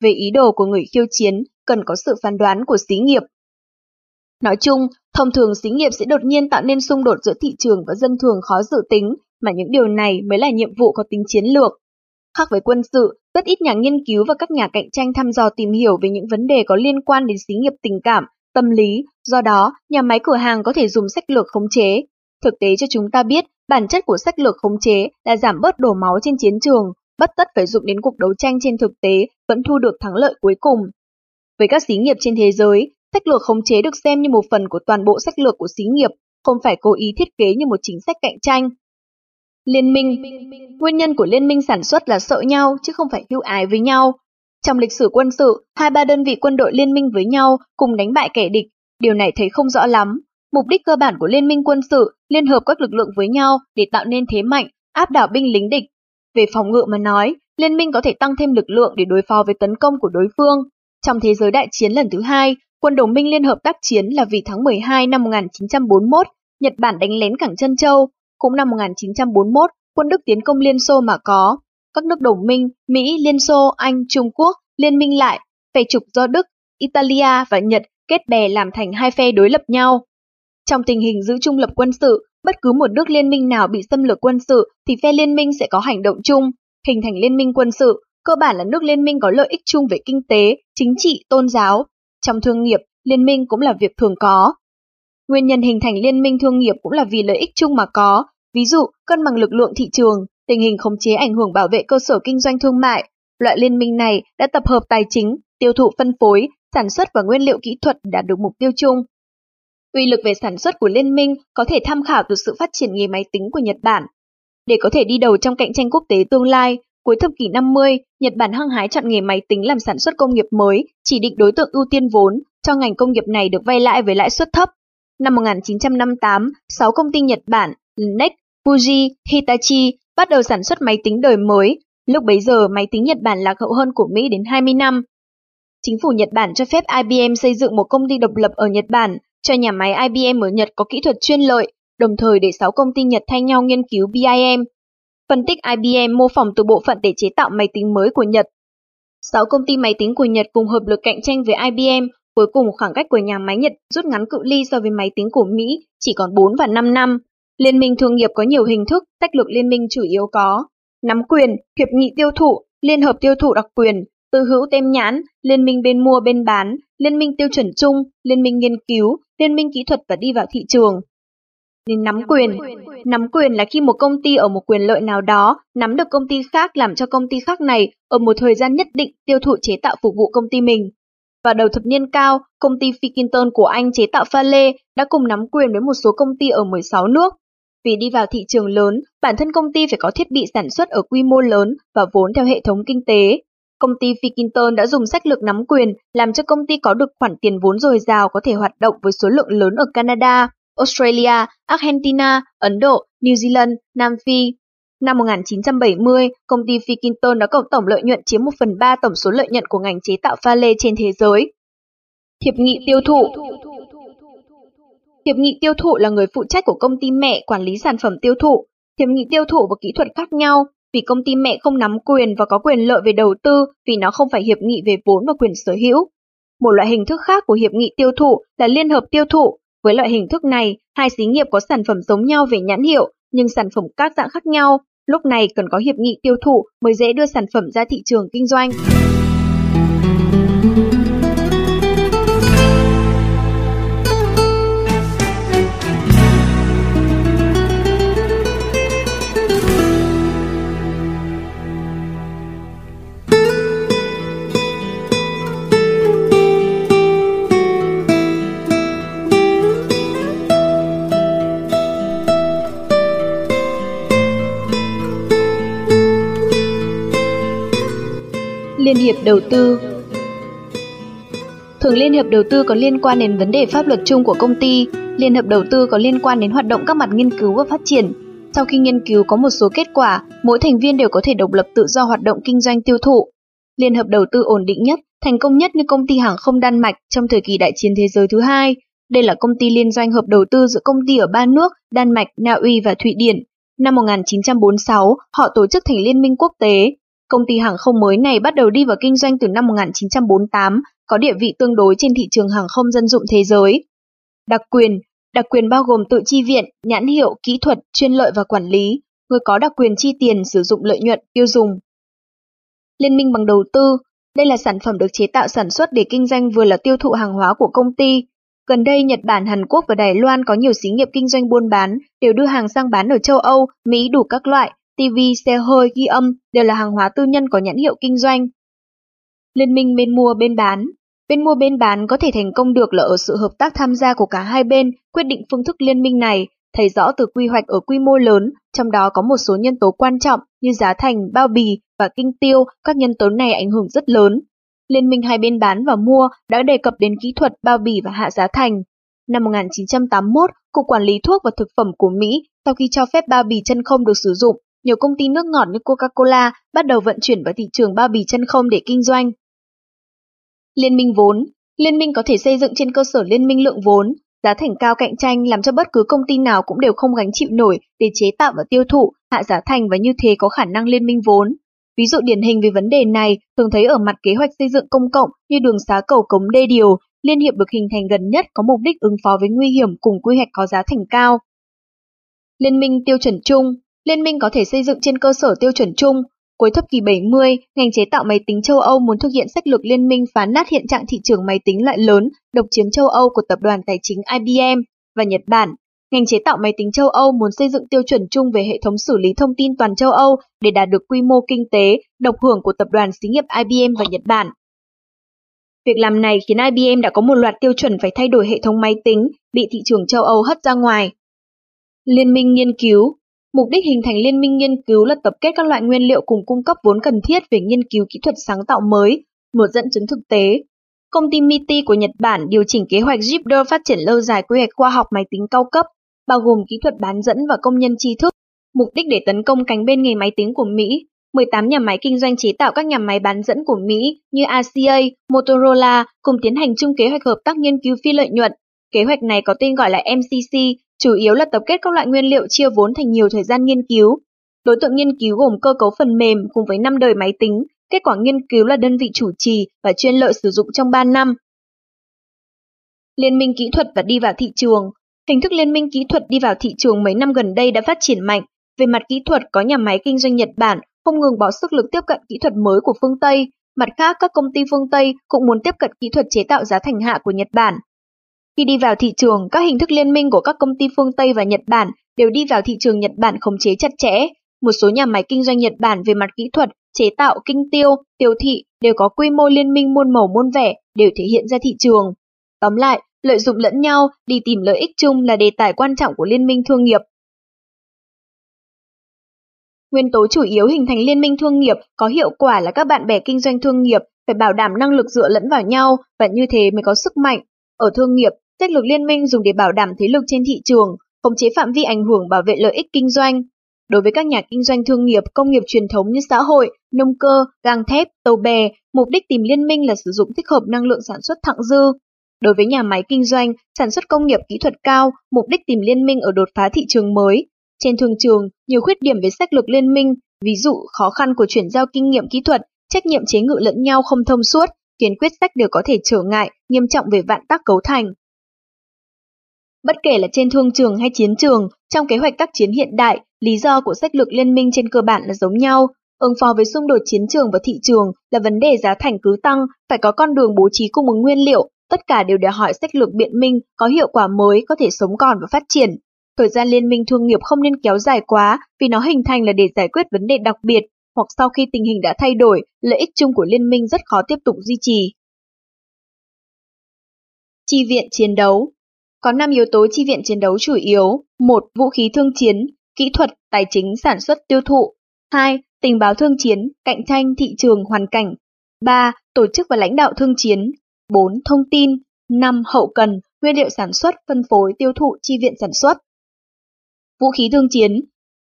[SPEAKER 1] Về ý đồ của người khiêu chiến, cần có sự phán đoán của xí nghiệp. Nói chung, thông thường xí nghiệp sẽ đột nhiên tạo nên xung đột giữa thị trường và dân thường khó dự tính, mà những điều này mới là nhiệm vụ có tính chiến lược. Khác với quân sự, rất ít nhà nghiên cứu và các nhà cạnh tranh thăm dò tìm hiểu về những vấn đề có liên quan đến xí nghiệp tình cảm, tâm lý, do đó nhà máy cửa hàng có thể dùng sách lược khống chế. Thực tế cho chúng ta biết, bản chất của sách lược khống chế là giảm bớt đổ máu trên chiến trường, bất tất phải dụng đến cuộc đấu tranh trên thực tế vẫn thu được thắng lợi cuối cùng. Với các xí nghiệp trên thế giới, Sách lược khống chế được xem như một phần của toàn bộ sách lược của xí nghiệp, không phải cố ý thiết kế như một chính sách cạnh tranh. Liên minh Nguyên nhân của liên minh sản xuất là sợ nhau chứ không phải hưu ái với nhau. Trong lịch sử quân sự, hai ba đơn vị quân đội liên minh với nhau cùng đánh bại kẻ địch, điều này thấy không rõ lắm. Mục đích cơ bản của liên minh quân sự liên hợp các lực lượng với nhau để tạo nên thế mạnh, áp đảo binh lính địch. Về phòng ngự mà nói, liên minh có thể tăng thêm lực lượng để đối phó với tấn công của đối phương. Trong thế giới đại chiến lần thứ hai, Quân đồng minh liên hợp tác chiến là vì tháng 12 năm 1941, Nhật Bản đánh lén cảng Trân Châu. Cũng năm 1941, quân Đức tiến công Liên Xô mà có. Các nước đồng minh Mỹ, Liên Xô, Anh, Trung Quốc liên minh lại, phe trục do Đức, Italia và Nhật kết bè làm thành hai phe đối lập nhau. Trong tình hình giữ trung lập quân sự, bất cứ một nước liên minh nào bị xâm lược quân sự thì phe liên minh sẽ có hành động chung, hình thành liên minh quân sự. Cơ bản là nước liên minh có lợi ích chung về kinh tế, chính trị, tôn giáo, trong thương nghiệp, liên minh cũng là việc thường có. Nguyên nhân hình thành liên minh thương nghiệp cũng là vì lợi ích chung mà có, ví dụ cân bằng lực lượng thị trường, tình hình khống chế ảnh hưởng bảo vệ cơ sở kinh doanh thương mại. Loại liên minh này đã tập hợp tài chính, tiêu thụ phân phối, sản xuất và nguyên liệu kỹ thuật đạt được mục tiêu chung. Uy lực về sản xuất của liên minh có thể tham khảo từ sự phát triển nghề máy tính của Nhật Bản. Để có thể đi đầu trong cạnh tranh quốc tế tương lai, cuối thập kỷ 50, Nhật Bản hăng hái chọn nghề máy tính làm sản xuất công nghiệp mới, chỉ định đối tượng ưu tiên vốn, cho ngành công nghiệp này được vay lãi với lãi suất thấp. Năm 1958, 6 công ty Nhật Bản, NEC, Fuji, Hitachi bắt đầu sản xuất máy tính đời mới. Lúc bấy giờ, máy tính Nhật Bản lạc hậu hơn của Mỹ đến 20 năm. Chính phủ Nhật Bản cho phép IBM xây dựng một công ty độc lập ở Nhật Bản, cho nhà máy IBM ở Nhật có kỹ thuật chuyên lợi, đồng thời để 6 công ty Nhật thay nhau nghiên cứu BIM. Phân tích IBM mô phỏng từ bộ phận để chế tạo máy tính mới của Nhật. 6 công ty máy tính của Nhật cùng hợp lực cạnh tranh với IBM, cuối cùng khoảng cách của nhà máy Nhật rút ngắn cự ly so với máy tính của Mỹ chỉ còn 4 và 5 năm. Liên minh thương nghiệp có nhiều hình thức, tách lược liên minh chủ yếu có nắm quyền, hiệp nghị tiêu thụ, liên hợp tiêu thụ đặc quyền, tư hữu tem nhãn, liên minh bên mua bên bán, liên minh tiêu chuẩn chung, liên minh nghiên cứu, liên minh kỹ thuật và đi vào thị trường. Nên nắm quyền. Nắm quyền là khi một công ty ở một quyền lợi nào đó nắm được công ty khác làm cho công ty khác này ở một thời gian nhất định tiêu thụ chế tạo phục vụ công ty mình. Vào đầu thập niên cao, công ty Fikinton của Anh chế tạo pha lê đã cùng nắm quyền với một số công ty ở 16 nước. Vì đi vào thị trường lớn, bản thân công ty phải có thiết bị sản xuất ở quy mô lớn và vốn theo hệ thống kinh tế. Công ty Fikinton đã dùng sách lược nắm quyền làm cho công ty có được khoản tiền vốn dồi dào có thể hoạt động với số lượng lớn ở Canada, Australia, Argentina, Ấn Độ, New Zealand, Nam Phi. Năm 1970, công ty Fikinton đã cộng tổng lợi nhuận chiếm 1 phần 3 tổng số lợi nhuận của ngành chế tạo pha lê trên thế giới. Hiệp nghị tiêu thụ Hiệp nghị tiêu thụ là người phụ trách của công ty mẹ quản lý sản phẩm tiêu thụ. Hiệp nghị tiêu thụ và kỹ thuật khác nhau vì công ty mẹ không nắm quyền và có quyền lợi về đầu tư vì nó không phải hiệp nghị về vốn và quyền sở hữu. Một loại hình thức khác của hiệp nghị tiêu thụ là liên hợp tiêu thụ. Với loại hình thức này, hai xí nghiệp có sản phẩm giống nhau về nhãn hiệu nhưng sản phẩm các dạng khác nhau. Lúc này cần có hiệp nghị tiêu thụ mới dễ đưa sản phẩm ra thị trường kinh doanh. Hiệp đầu tư Thường liên hiệp đầu tư có liên quan đến vấn đề pháp luật chung của công ty, liên hợp đầu tư có liên quan đến hoạt động các mặt nghiên cứu và phát triển. Sau khi nghiên cứu có một số kết quả, mỗi thành viên đều có thể độc lập tự do hoạt động kinh doanh tiêu thụ. Liên hợp đầu tư ổn định nhất, thành công nhất như công ty hàng không Đan Mạch trong thời kỳ đại chiến thế giới thứ hai. Đây là công ty liên doanh hợp đầu tư giữa công ty ở ba nước Đan Mạch, Na Uy và Thụy Điển. Năm 1946, họ tổ chức thành liên minh quốc tế, Công ty hàng không mới này bắt đầu đi vào kinh doanh từ năm 1948, có địa vị tương đối trên thị trường hàng không dân dụng thế giới. Đặc quyền Đặc quyền bao gồm tự chi viện, nhãn hiệu, kỹ thuật, chuyên lợi và quản lý. Người có đặc quyền chi tiền sử dụng lợi nhuận, tiêu dùng. Liên minh bằng đầu tư Đây là sản phẩm được chế tạo sản xuất để kinh doanh vừa là tiêu thụ hàng hóa của công ty. Gần đây, Nhật Bản, Hàn Quốc và Đài Loan có nhiều xí nghiệp kinh doanh buôn bán, đều đưa hàng sang bán ở châu Âu, Mỹ đủ các loại, TV, xe hơi, ghi âm đều là hàng hóa tư nhân có nhãn hiệu kinh doanh. Liên minh bên mua bên bán Bên mua bên bán có thể thành công được là ở sự hợp tác tham gia của cả hai bên quyết định phương thức liên minh này, thấy rõ từ quy hoạch ở quy mô lớn, trong đó có một số nhân tố quan trọng như giá thành, bao bì và kinh tiêu, các nhân tố này ảnh hưởng rất lớn. Liên minh hai bên bán và mua đã đề cập đến kỹ thuật, bao bì và hạ giá thành. Năm 1981, Cục Quản lý Thuốc và Thực phẩm của Mỹ sau khi cho phép bao bì chân không được sử dụng, nhiều công ty nước ngọt như Coca-Cola bắt đầu vận chuyển vào thị trường bao bì chân không để kinh doanh. Liên minh vốn Liên minh có thể xây dựng trên cơ sở liên minh lượng vốn, giá thành cao cạnh tranh làm cho bất cứ công ty nào cũng đều không gánh chịu nổi để chế tạo và tiêu thụ, hạ giá thành và như thế có khả năng liên minh vốn. Ví dụ điển hình về vấn đề này thường thấy ở mặt kế hoạch xây dựng công cộng như đường xá cầu cống đê điều, liên hiệp được hình thành gần nhất có mục đích ứng phó với nguy hiểm cùng quy hoạch có giá thành cao. Liên minh tiêu chuẩn chung Liên minh có thể xây dựng trên cơ sở tiêu chuẩn chung. Cuối thập kỷ 70, ngành chế tạo máy tính châu Âu muốn thực hiện sách lược liên minh phá nát hiện trạng thị trường máy tính loại lớn, độc chiếm châu Âu của tập đoàn tài chính IBM và Nhật Bản. Ngành chế tạo máy tính châu Âu muốn xây dựng tiêu chuẩn chung về hệ thống xử lý thông tin toàn châu Âu để đạt được quy mô kinh tế, độc hưởng của tập đoàn xí nghiệp IBM và Nhật Bản. Việc làm này khiến IBM đã có một loạt tiêu chuẩn phải thay đổi hệ thống máy tính, bị thị trường châu Âu hất ra ngoài. Liên minh nghiên cứu Mục đích hình thành liên minh nghiên cứu là tập kết các loại nguyên liệu cùng cung cấp vốn cần thiết về nghiên cứu kỹ thuật sáng tạo mới, một dẫn chứng thực tế. Công ty MITI của Nhật Bản điều chỉnh kế hoạch Jupiter phát triển lâu dài quy hoạch khoa học máy tính cao cấp, bao gồm kỹ thuật bán dẫn và công nhân tri thức, mục đích để tấn công cánh bên nghề máy tính của Mỹ. 18 nhà máy kinh doanh chế tạo các nhà máy bán dẫn của Mỹ như RCA, Motorola cùng tiến hành chung kế hoạch hợp tác nghiên cứu phi lợi nhuận. Kế hoạch này có tên gọi là MCC, chủ yếu là tập kết các loại nguyên liệu chia vốn thành nhiều thời gian nghiên cứu. Đối tượng nghiên cứu gồm cơ cấu phần mềm cùng với 5 đời máy tính, kết quả nghiên cứu là đơn vị chủ trì và chuyên lợi sử dụng trong 3 năm. Liên minh kỹ thuật và đi vào thị trường Hình thức liên minh kỹ thuật đi vào thị trường mấy năm gần đây đã phát triển mạnh. Về mặt kỹ thuật, có nhà máy kinh doanh Nhật Bản không ngừng bỏ sức lực tiếp cận kỹ thuật mới của phương Tây. Mặt khác, các công ty phương Tây cũng muốn tiếp cận kỹ thuật chế tạo giá thành hạ của Nhật Bản. Khi đi vào thị trường, các hình thức liên minh của các công ty phương Tây và Nhật Bản đều đi vào thị trường Nhật Bản khống chế chặt chẽ. Một số nhà máy kinh doanh Nhật Bản về mặt kỹ thuật, chế tạo, kinh tiêu, tiêu thị đều có quy mô liên minh muôn màu muôn vẻ, đều thể hiện ra thị trường. Tóm lại, lợi dụng lẫn nhau, đi tìm lợi ích chung là đề tài quan trọng của liên minh thương nghiệp. Nguyên tố chủ yếu hình thành liên minh thương nghiệp có hiệu quả là các bạn bè kinh doanh thương nghiệp phải bảo đảm năng lực dựa lẫn vào nhau và như thế mới có sức mạnh. Ở thương nghiệp, sách lược liên minh dùng để bảo đảm thế lực trên thị trường, khống chế phạm vi ảnh hưởng bảo vệ lợi ích kinh doanh. Đối với các nhà kinh doanh thương nghiệp, công nghiệp truyền thống như xã hội, nông cơ, gang thép, tàu bè, mục đích tìm liên minh là sử dụng thích hợp năng lượng sản xuất thặng dư. Đối với nhà máy kinh doanh, sản xuất công nghiệp kỹ thuật cao, mục đích tìm liên minh ở đột phá thị trường mới. Trên thương trường, nhiều khuyết điểm về sách lược liên minh, ví dụ khó khăn của chuyển giao kinh nghiệm kỹ thuật, trách nhiệm chế ngự lẫn nhau không thông suốt, khiến quyết sách đều có thể trở ngại, nghiêm trọng về vạn tác cấu thành. Bất kể là trên thương trường hay chiến trường, trong kế hoạch tác chiến hiện đại, lý do của sách lược liên minh trên cơ bản là giống nhau. Ứng phó với xung đột chiến trường và thị trường là vấn đề giá thành cứ tăng, phải có con đường bố trí cung ứng nguyên liệu, tất cả đều đòi hỏi sách lược biện minh có hiệu quả mới có thể sống còn và phát triển. Thời gian liên minh thương nghiệp không nên kéo dài quá vì nó hình thành là để giải quyết vấn đề đặc biệt hoặc sau khi tình hình đã thay đổi, lợi ích chung của liên minh rất khó tiếp tục duy trì. Chi viện chiến đấu có 5 yếu tố chi viện chiến đấu chủ yếu. 1. Vũ khí thương chiến, kỹ thuật, tài chính, sản xuất, tiêu thụ. 2. Tình báo thương chiến, cạnh tranh, thị trường, hoàn cảnh. 3. Tổ chức và lãnh đạo thương chiến. 4. Thông tin. 5. Hậu cần, nguyên liệu sản xuất, phân phối, tiêu thụ, chi viện sản xuất. Vũ khí thương chiến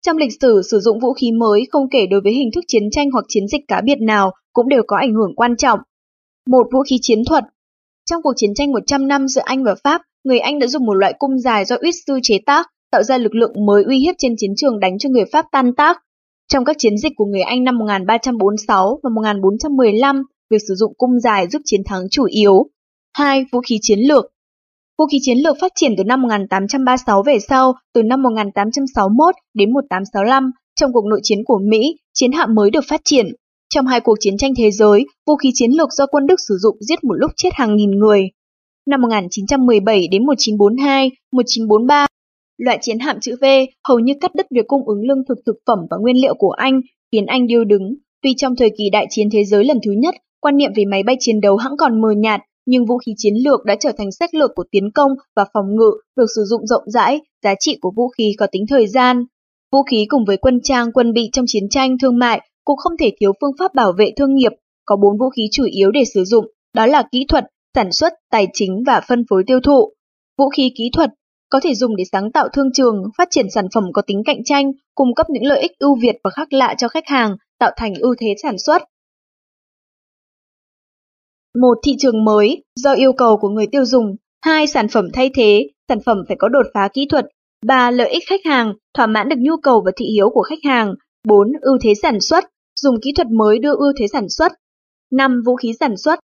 [SPEAKER 1] Trong lịch sử, sử dụng vũ khí mới không kể đối với hình thức chiến tranh hoặc chiến dịch cá biệt nào cũng đều có ảnh hưởng quan trọng. Một vũ khí chiến thuật Trong cuộc chiến tranh 100 năm giữa Anh và Pháp, người Anh đã dùng một loại cung dài do Uýt sư chế tác, tạo ra lực lượng mới uy hiếp trên chiến trường đánh cho người Pháp tan tác. Trong các chiến dịch của người Anh năm 1346 và 1415, việc sử dụng cung dài giúp chiến thắng chủ yếu. 2. Vũ khí chiến lược Vũ khí chiến lược phát triển từ năm 1836 về sau, từ năm 1861 đến 1865, trong cuộc nội chiến của Mỹ, chiến hạm mới được phát triển. Trong hai cuộc chiến tranh thế giới, vũ khí chiến lược do quân Đức sử dụng giết một lúc chết hàng nghìn người. Năm 1917 đến 1942, 1943, loại chiến hạm chữ V hầu như cắt đứt việc cung ứng lương thực thực phẩm và nguyên liệu của Anh, khiến Anh điêu đứng. Tuy trong thời kỳ đại chiến thế giới lần thứ nhất, quan niệm về máy bay chiến đấu hãng còn mờ nhạt, nhưng vũ khí chiến lược đã trở thành sách lược của tiến công và phòng ngự được sử dụng rộng rãi, giá trị của vũ khí có tính thời gian. Vũ khí cùng với quân trang, quân bị trong chiến tranh, thương mại cũng không thể thiếu phương pháp bảo vệ thương nghiệp, có bốn vũ khí chủ yếu để sử dụng, đó là kỹ thuật, sản xuất, tài chính và phân phối tiêu thụ. Vũ khí kỹ thuật có thể dùng để sáng tạo thương trường, phát triển sản phẩm có tính cạnh tranh, cung cấp những lợi ích ưu việt và khác lạ cho khách hàng, tạo thành ưu thế sản xuất. Một thị trường mới do yêu cầu của người tiêu dùng, hai sản phẩm thay thế, sản phẩm phải có đột phá kỹ thuật, ba lợi ích khách hàng, thỏa mãn được nhu cầu và thị hiếu của khách hàng, bốn ưu thế sản xuất, dùng kỹ thuật mới đưa ưu thế sản xuất. năm Vũ khí sản xuất,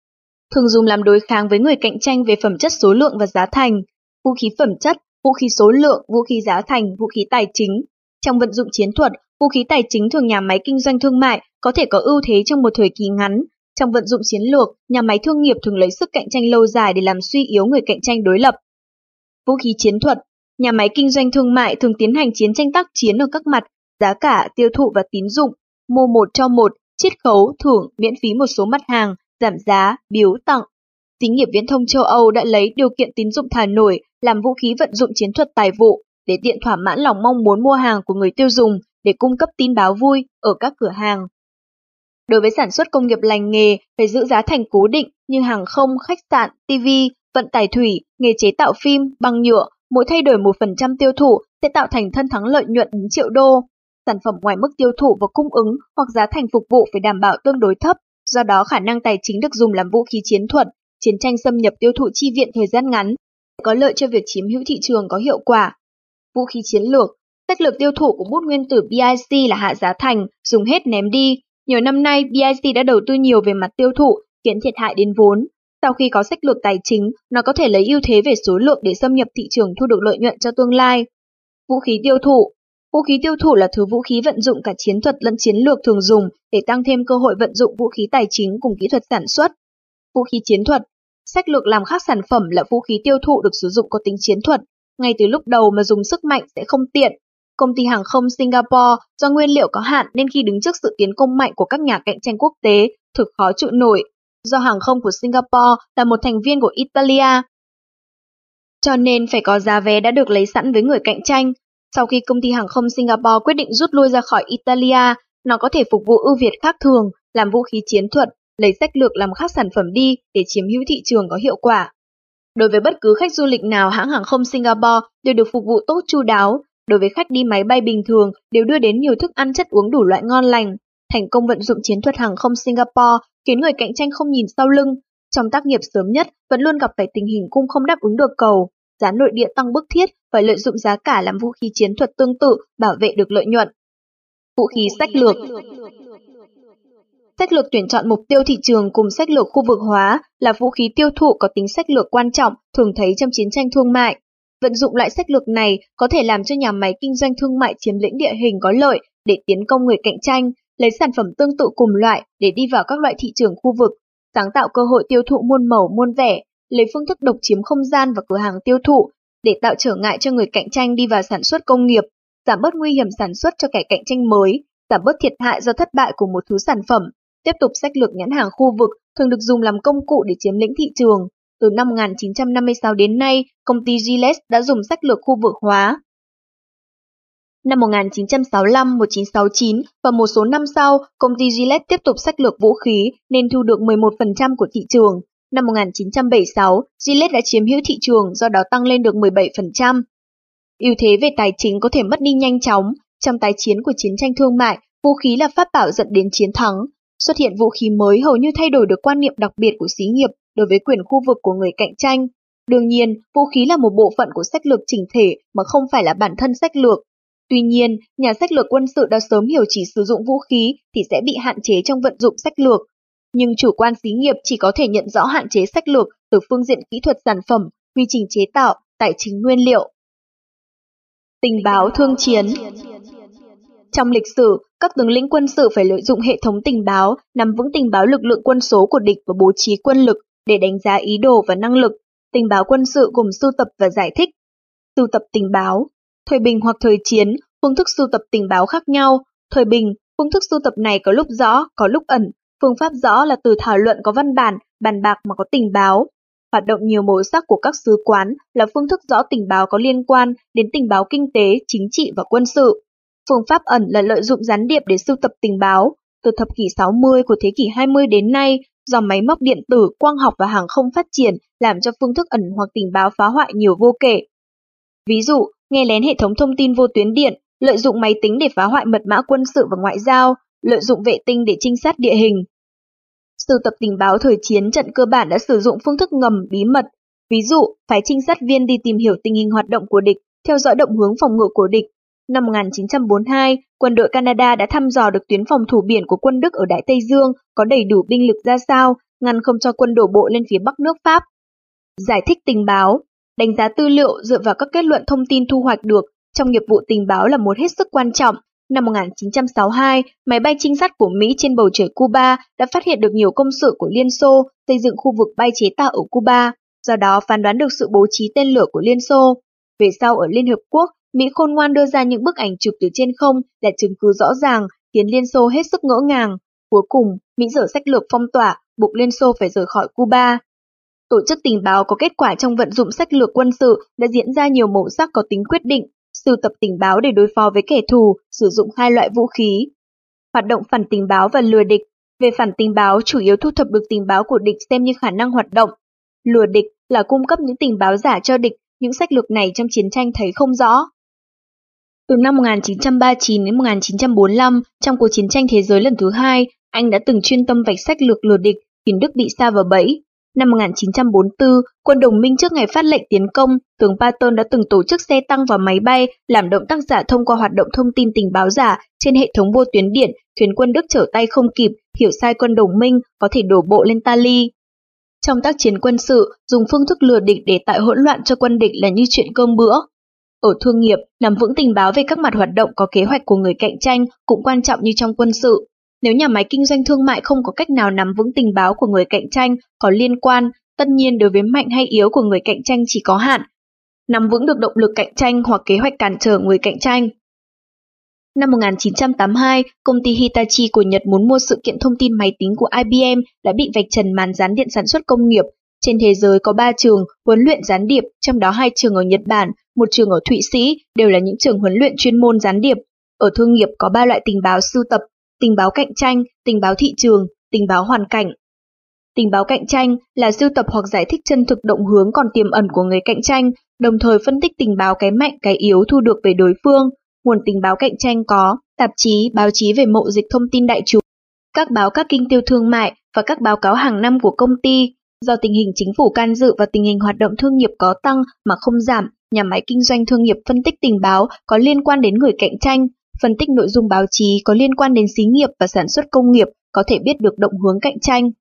[SPEAKER 1] thường dùng làm đối kháng với người cạnh tranh về phẩm chất số lượng và giá thành, vũ khí phẩm chất, vũ khí số lượng, vũ khí giá thành, vũ khí tài chính. Trong vận dụng chiến thuật, vũ khí tài chính thường nhà máy kinh doanh thương mại có thể có ưu thế trong một thời kỳ ngắn, trong vận dụng chiến lược, nhà máy thương nghiệp thường lấy sức cạnh tranh lâu dài để làm suy yếu người cạnh tranh đối lập. Vũ khí chiến thuật, nhà máy kinh doanh thương mại thường tiến hành chiến tranh tác chiến ở các mặt, giá cả, tiêu thụ và tín dụng, mua một cho một, chiết khấu, thưởng, miễn phí một số mặt hàng, giảm giá, biếu tặng. Xí nghiệp viễn thông châu Âu đã lấy điều kiện tín dụng thả nổi làm vũ khí vận dụng chiến thuật tài vụ, để tiện thỏa mãn lòng mong muốn mua hàng của người tiêu dùng để cung cấp tin báo vui ở các cửa hàng. Đối với sản xuất công nghiệp lành nghề phải giữ giá thành cố định như hàng không, khách sạn, TV, vận tải thủy, nghề chế tạo phim, băng nhựa, mỗi thay đổi 1% tiêu thụ sẽ tạo thành thân thắng lợi nhuận đến triệu đô. Sản phẩm ngoài mức tiêu thụ và cung ứng hoặc giá thành phục vụ phải đảm bảo tương đối thấp, do đó khả năng tài chính được dùng làm vũ khí chiến thuật, chiến tranh xâm nhập tiêu thụ chi viện thời gian ngắn, có lợi cho việc chiếm hữu thị trường có hiệu quả. Vũ khí chiến lược Sách lược tiêu thụ của bút nguyên tử BIC là hạ giá thành, dùng hết ném đi. Nhiều năm nay, BIC đã đầu tư nhiều về mặt tiêu thụ, khiến thiệt hại đến vốn. Sau khi có sách lược tài chính, nó có thể lấy ưu thế về số lượng để xâm nhập thị trường thu được lợi nhuận cho tương lai. Vũ khí tiêu thụ Vũ khí tiêu thụ là thứ vũ khí vận dụng cả chiến thuật lẫn chiến lược thường dùng để tăng thêm cơ hội vận dụng vũ khí tài chính cùng kỹ thuật sản xuất. Vũ khí chiến thuật Sách lược làm khác sản phẩm là vũ khí tiêu thụ được sử dụng có tính chiến thuật. Ngay từ lúc đầu mà dùng sức mạnh sẽ không tiện, Công ty hàng không Singapore do nguyên liệu có hạn nên khi đứng trước sự tiến công mạnh của các nhà cạnh tranh quốc tế, thực khó trụ nổi. Do hàng không của Singapore là một thành viên của Italia, cho nên phải có giá vé đã được lấy sẵn với người cạnh tranh. Sau khi công ty hàng không Singapore quyết định rút lui ra khỏi Italia, nó có thể phục vụ ưu việt khác thường, làm vũ khí chiến thuật, lấy sách lược làm khác sản phẩm đi để chiếm hữu thị trường có hiệu quả. Đối với bất cứ khách du lịch nào hãng hàng không Singapore đều được phục vụ tốt chu đáo, đối với khách đi máy bay bình thường đều đưa đến nhiều thức ăn chất uống đủ loại ngon lành. Thành công vận dụng chiến thuật hàng không Singapore khiến người cạnh tranh không nhìn sau lưng. Trong tác nghiệp sớm nhất vẫn luôn gặp phải tình hình cung không đáp ứng được cầu. Giá nội địa tăng bức thiết phải lợi dụng giá cả làm vũ khí chiến thuật tương tự bảo vệ được lợi nhuận. Vũ khí sách lược Sách lược tuyển chọn mục tiêu thị trường cùng sách lược khu vực hóa là vũ khí tiêu thụ có tính sách lược quan trọng thường thấy trong chiến tranh thương mại. Vận dụng loại sách lược này có thể làm cho nhà máy kinh doanh thương mại chiếm lĩnh địa hình có lợi để tiến công người cạnh tranh, lấy sản phẩm tương tự cùng loại để đi vào các loại thị trường khu vực, sáng tạo cơ hội tiêu thụ muôn màu muôn vẻ, lấy phương thức độc chiếm không gian và cửa hàng tiêu thụ để tạo trở ngại cho người cạnh tranh đi vào sản xuất công nghiệp, giảm bớt nguy hiểm sản xuất cho kẻ cạnh tranh mới, giảm bớt thiệt hại do thất bại của một thứ sản phẩm. Tiếp tục sách lược nhãn hàng khu vực thường được dùng làm công cụ để chiếm lĩnh thị trường, từ năm 1956 đến nay, công ty Gillette đã dùng sách lược khu vực hóa. Năm 1965, 1969 và một số năm sau, công ty Gillette tiếp tục sách lược vũ khí nên thu được 11% của thị trường. Năm 1976, Gillette đã chiếm hữu thị trường do đó tăng lên được 17%. ưu thế về tài chính có thể mất đi nhanh chóng. Trong tái chiến của chiến tranh thương mại, vũ khí là pháp bảo dẫn đến chiến thắng. Xuất hiện vũ khí mới hầu như thay đổi được quan niệm đặc biệt của xí nghiệp đối với quyền khu vực của người cạnh tranh. Đương nhiên, vũ khí là một bộ phận của sách lược chỉnh thể mà không phải là bản thân sách lược. Tuy nhiên, nhà sách lược quân sự đã sớm hiểu chỉ sử dụng vũ khí thì sẽ bị hạn chế trong vận dụng sách lược. Nhưng chủ quan xí nghiệp chỉ có thể nhận rõ hạn chế sách lược từ phương diện kỹ thuật sản phẩm, quy trình chế tạo, tài chính nguyên liệu. Tình báo thương chiến Trong lịch sử, các tướng lĩnh quân sự phải lợi dụng hệ thống tình báo, nắm vững tình báo lực lượng quân số của địch và bố trí quân lực, để đánh giá ý đồ và năng lực. Tình báo quân sự gồm sưu tập và giải thích. Sưu tập tình báo. Thời bình hoặc thời chiến, phương thức sưu tập tình báo khác nhau. Thời bình, phương thức sưu tập này có lúc rõ, có lúc ẩn. Phương pháp rõ là từ thảo luận có văn bản, bàn bạc mà có tình báo. Hoạt động nhiều màu sắc của các sứ quán là phương thức rõ tình báo có liên quan đến tình báo kinh tế, chính trị và quân sự. Phương pháp ẩn là lợi dụng gián điệp để sưu tập tình báo. Từ thập kỷ 60 của thế kỷ 20 đến nay, do máy móc điện tử, quang học và hàng không phát triển làm cho phương thức ẩn hoặc tình báo phá hoại nhiều vô kể. Ví dụ, nghe lén hệ thống thông tin vô tuyến điện, lợi dụng máy tính để phá hoại mật mã quân sự và ngoại giao, lợi dụng vệ tinh để trinh sát địa hình. Sưu tập tình báo thời chiến trận cơ bản đã sử dụng phương thức ngầm bí mật, ví dụ phái trinh sát viên đi tìm hiểu tình hình hoạt động của địch, theo dõi động hướng phòng ngự của địch, Năm 1942, quân đội Canada đã thăm dò được tuyến phòng thủ biển của quân Đức ở Đại Tây Dương có đầy đủ binh lực ra sao, ngăn không cho quân đổ bộ lên phía bắc nước Pháp. Giải thích tình báo, đánh giá tư liệu dựa vào các kết luận thông tin thu hoạch được trong nghiệp vụ tình báo là một hết sức quan trọng. Năm 1962, máy bay trinh sát của Mỹ trên bầu trời Cuba đã phát hiện được nhiều công sự của Liên Xô xây dựng khu vực bay chế tạo ở Cuba, do đó phán đoán được sự bố trí tên lửa của Liên Xô. Về sau ở Liên Hợp Quốc, Mỹ khôn ngoan đưa ra những bức ảnh chụp từ trên không là chứng cứ rõ ràng, khiến Liên Xô hết sức ngỡ ngàng. Cuối cùng, Mỹ dở sách lược phong tỏa, buộc Liên Xô phải rời khỏi Cuba. Tổ chức tình báo có kết quả trong vận dụng sách lược quân sự đã diễn ra nhiều màu sắc có tính quyết định, sưu tập tình báo để đối phó với kẻ thù, sử dụng hai loại vũ khí. Hoạt động phản tình báo và lừa địch. Về phản tình báo, chủ yếu thu thập được tình báo của địch xem như khả năng hoạt động. Lừa địch là cung cấp những tình báo giả cho địch, những sách lược này trong chiến tranh thấy không rõ. Từ năm 1939 đến 1945, trong cuộc chiến tranh thế giới lần thứ hai, anh đã từng chuyên tâm vạch sách lược lừa địch, khiến Đức bị xa vào bẫy. Năm 1944, quân đồng minh trước ngày phát lệnh tiến công, tướng Patton đã từng tổ chức xe tăng và máy bay làm động tác giả thông qua hoạt động thông tin tình báo giả trên hệ thống vô tuyến điện, khiến quân Đức trở tay không kịp, hiểu sai quân đồng minh có thể đổ bộ lên Tali. Trong tác chiến quân sự, dùng phương thức lừa địch để tạo hỗn loạn cho quân địch là như chuyện cơm bữa. Ở thương nghiệp, nắm vững tình báo về các mặt hoạt động có kế hoạch của người cạnh tranh cũng quan trọng như trong quân sự. Nếu nhà máy kinh doanh thương mại không có cách nào nắm vững tình báo của người cạnh tranh có liên quan, tất nhiên đối với mạnh hay yếu của người cạnh tranh chỉ có hạn. Nắm vững được động lực cạnh tranh hoặc kế hoạch cản trở người cạnh tranh. Năm 1982, công ty Hitachi của Nhật muốn mua sự kiện thông tin máy tính của IBM đã bị vạch trần màn gián điện sản xuất công nghiệp. Trên thế giới có 3 trường huấn luyện gián điệp, trong đó hai trường ở Nhật Bản, một trường ở Thụy Sĩ, đều là những trường huấn luyện chuyên môn gián điệp. Ở thương nghiệp có 3 loại tình báo sưu tập, tình báo cạnh tranh, tình báo thị trường, tình báo hoàn cảnh. Tình báo cạnh tranh là sưu tập hoặc giải thích chân thực động hướng còn tiềm ẩn của người cạnh tranh, đồng thời phân tích tình báo cái mạnh cái yếu thu được về đối phương. Nguồn tình báo cạnh tranh có tạp chí, báo chí về mộ dịch thông tin đại chúng, các báo các kinh tiêu thương mại và các báo cáo hàng năm của công ty. Do tình hình chính phủ can dự và tình hình hoạt động thương nghiệp có tăng mà không giảm, nhà máy kinh doanh thương nghiệp phân tích tình báo có liên quan đến người cạnh tranh, phân tích nội dung báo chí có liên quan đến xí nghiệp và sản xuất công nghiệp có thể biết được động hướng cạnh tranh.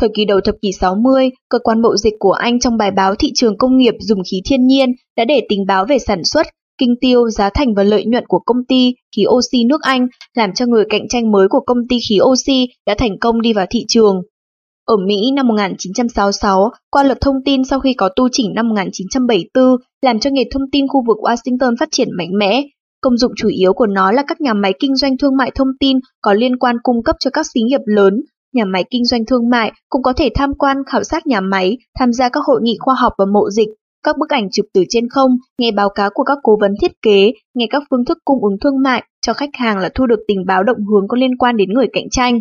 [SPEAKER 1] Thời kỳ đầu thập kỷ 60, cơ quan mậu dịch của Anh trong bài báo thị trường công nghiệp dùng khí thiên nhiên đã để tình báo về sản xuất, kinh tiêu, giá thành và lợi nhuận của công ty khí oxy nước Anh làm cho người cạnh tranh mới của công ty khí oxy đã thành công đi vào thị trường. Ở Mỹ năm 1966, qua luật thông tin sau khi có tu chỉnh năm 1974 làm cho nghề thông tin khu vực Washington phát triển mạnh mẽ, Công dụng chủ yếu của nó là các nhà máy kinh doanh thương mại thông tin có liên quan cung cấp cho các xí nghiệp lớn. Nhà máy kinh doanh thương mại cũng có thể tham quan khảo sát nhà máy, tham gia các hội nghị khoa học và mộ dịch, các bức ảnh chụp từ trên không, nghe báo cáo của các cố vấn thiết kế, nghe các phương thức cung ứng thương mại cho khách hàng là thu được tình báo động hướng có liên quan đến người cạnh tranh.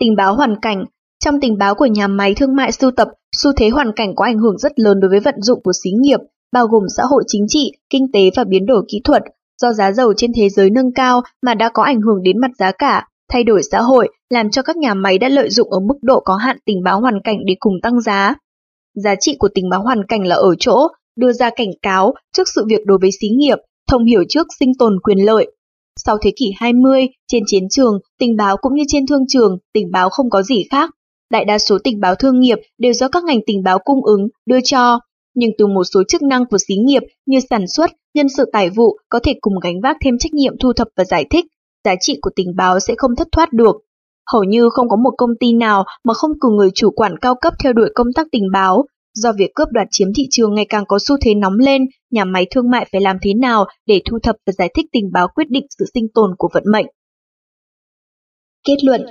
[SPEAKER 1] Tình báo hoàn cảnh Trong tình báo của nhà máy thương mại sưu tập, xu thế hoàn cảnh có ảnh hưởng rất lớn đối với vận dụng của xí nghiệp, bao gồm xã hội chính trị, kinh tế và biến đổi kỹ thuật, do giá dầu trên thế giới nâng cao mà đã có ảnh hưởng đến mặt giá cả, thay đổi xã hội, làm cho các nhà máy đã lợi dụng ở mức độ có hạn tình báo hoàn cảnh để cùng tăng giá. Giá trị của tình báo hoàn cảnh là ở chỗ đưa ra cảnh cáo trước sự việc đối với xí nghiệp, thông hiểu trước sinh tồn quyền lợi. Sau thế kỷ 20, trên chiến trường, tình báo cũng như trên thương trường, tình báo không có gì khác. Đại đa số tình báo thương nghiệp đều do các ngành tình báo cung ứng, đưa cho, nhưng từ một số chức năng của xí nghiệp như sản xuất, nhân sự tài vụ có thể cùng gánh vác thêm trách nhiệm thu thập và giải thích, giá trị của tình báo sẽ không thất thoát được. Hầu như không có một công ty nào mà không cử người chủ quản cao cấp theo đuổi công tác tình báo. Do việc cướp đoạt chiếm thị trường ngày càng có xu thế nóng lên, nhà máy thương mại phải làm thế nào để thu thập và giải thích tình báo quyết định sự sinh tồn của vận mệnh. Kết luận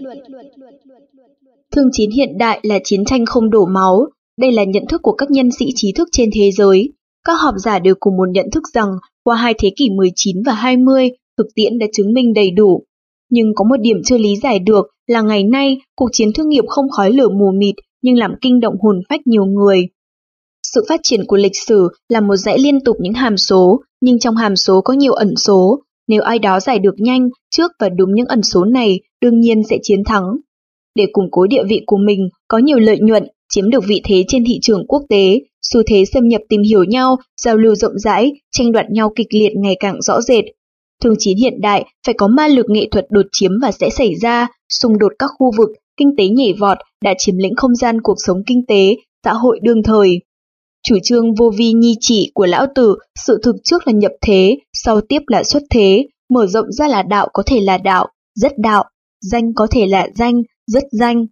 [SPEAKER 1] Thương chiến hiện đại là chiến tranh không đổ máu, đây là nhận thức của các nhân sĩ trí thức trên thế giới. Các học giả đều cùng một nhận thức rằng qua hai thế kỷ 19 và 20, thực tiễn đã chứng minh đầy đủ. Nhưng có một điểm chưa lý giải được là ngày nay cuộc chiến thương nghiệp không khói lửa mù mịt nhưng làm kinh động hồn phách nhiều người. Sự phát triển của lịch sử là một dãy liên tục những hàm số, nhưng trong hàm số có nhiều ẩn số. Nếu ai đó giải được nhanh, trước và đúng những ẩn số này, đương nhiên sẽ chiến thắng. Để củng cố địa vị của mình, có nhiều lợi nhuận, chiếm được vị thế trên thị trường quốc tế, xu thế xâm nhập tìm hiểu nhau, giao lưu rộng rãi, tranh đoạt nhau kịch liệt ngày càng rõ rệt. Thương chiến hiện đại phải có ma lực nghệ thuật đột chiếm và sẽ xảy ra, xung đột các khu vực, kinh tế nhảy vọt đã chiếm lĩnh không gian cuộc sống kinh tế, xã hội đương thời. Chủ trương vô vi nhi chỉ của lão tử, sự thực trước là nhập thế, sau tiếp là xuất thế, mở rộng ra là đạo có thể là đạo, rất đạo, danh có thể là danh, rất danh.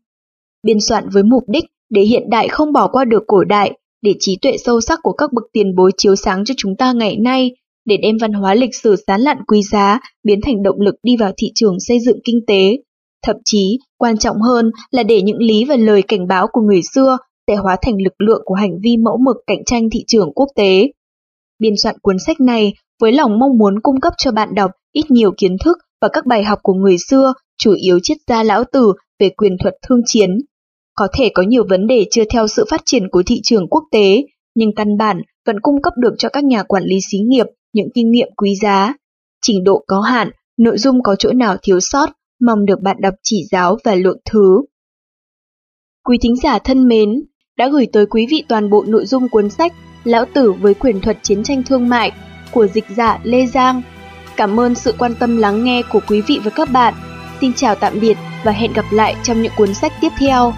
[SPEAKER 1] Biên soạn với mục đích để hiện đại không bỏ qua được cổ đại, để trí tuệ sâu sắc của các bậc tiền bối chiếu sáng cho chúng ta ngày nay, để đem văn hóa lịch sử sán lạn quý giá biến thành động lực đi vào thị trường xây dựng kinh tế. Thậm chí, quan trọng hơn là để những lý và lời cảnh báo của người xưa sẽ hóa thành lực lượng của hành vi mẫu mực cạnh tranh thị trường quốc tế. Biên soạn cuốn sách này với lòng mong muốn cung cấp cho bạn đọc ít nhiều kiến thức và các bài học của người xưa, chủ yếu triết gia lão tử về quyền thuật thương chiến. Có thể có nhiều vấn đề chưa theo sự phát triển của thị trường quốc tế, nhưng căn bản vẫn cung cấp được cho các nhà quản lý xí nghiệp những kinh nghiệm quý giá. Trình độ có hạn, nội dung có chỗ nào thiếu sót, mong được bạn đọc chỉ giáo và lượng thứ. Quý thính giả thân mến, đã gửi tới quý vị toàn bộ nội dung cuốn sách Lão Tử với quyền thuật chiến tranh thương mại của dịch giả Lê Giang. Cảm ơn sự quan tâm lắng nghe của quý vị và các bạn. Xin chào tạm biệt và hẹn gặp lại trong những cuốn sách tiếp theo.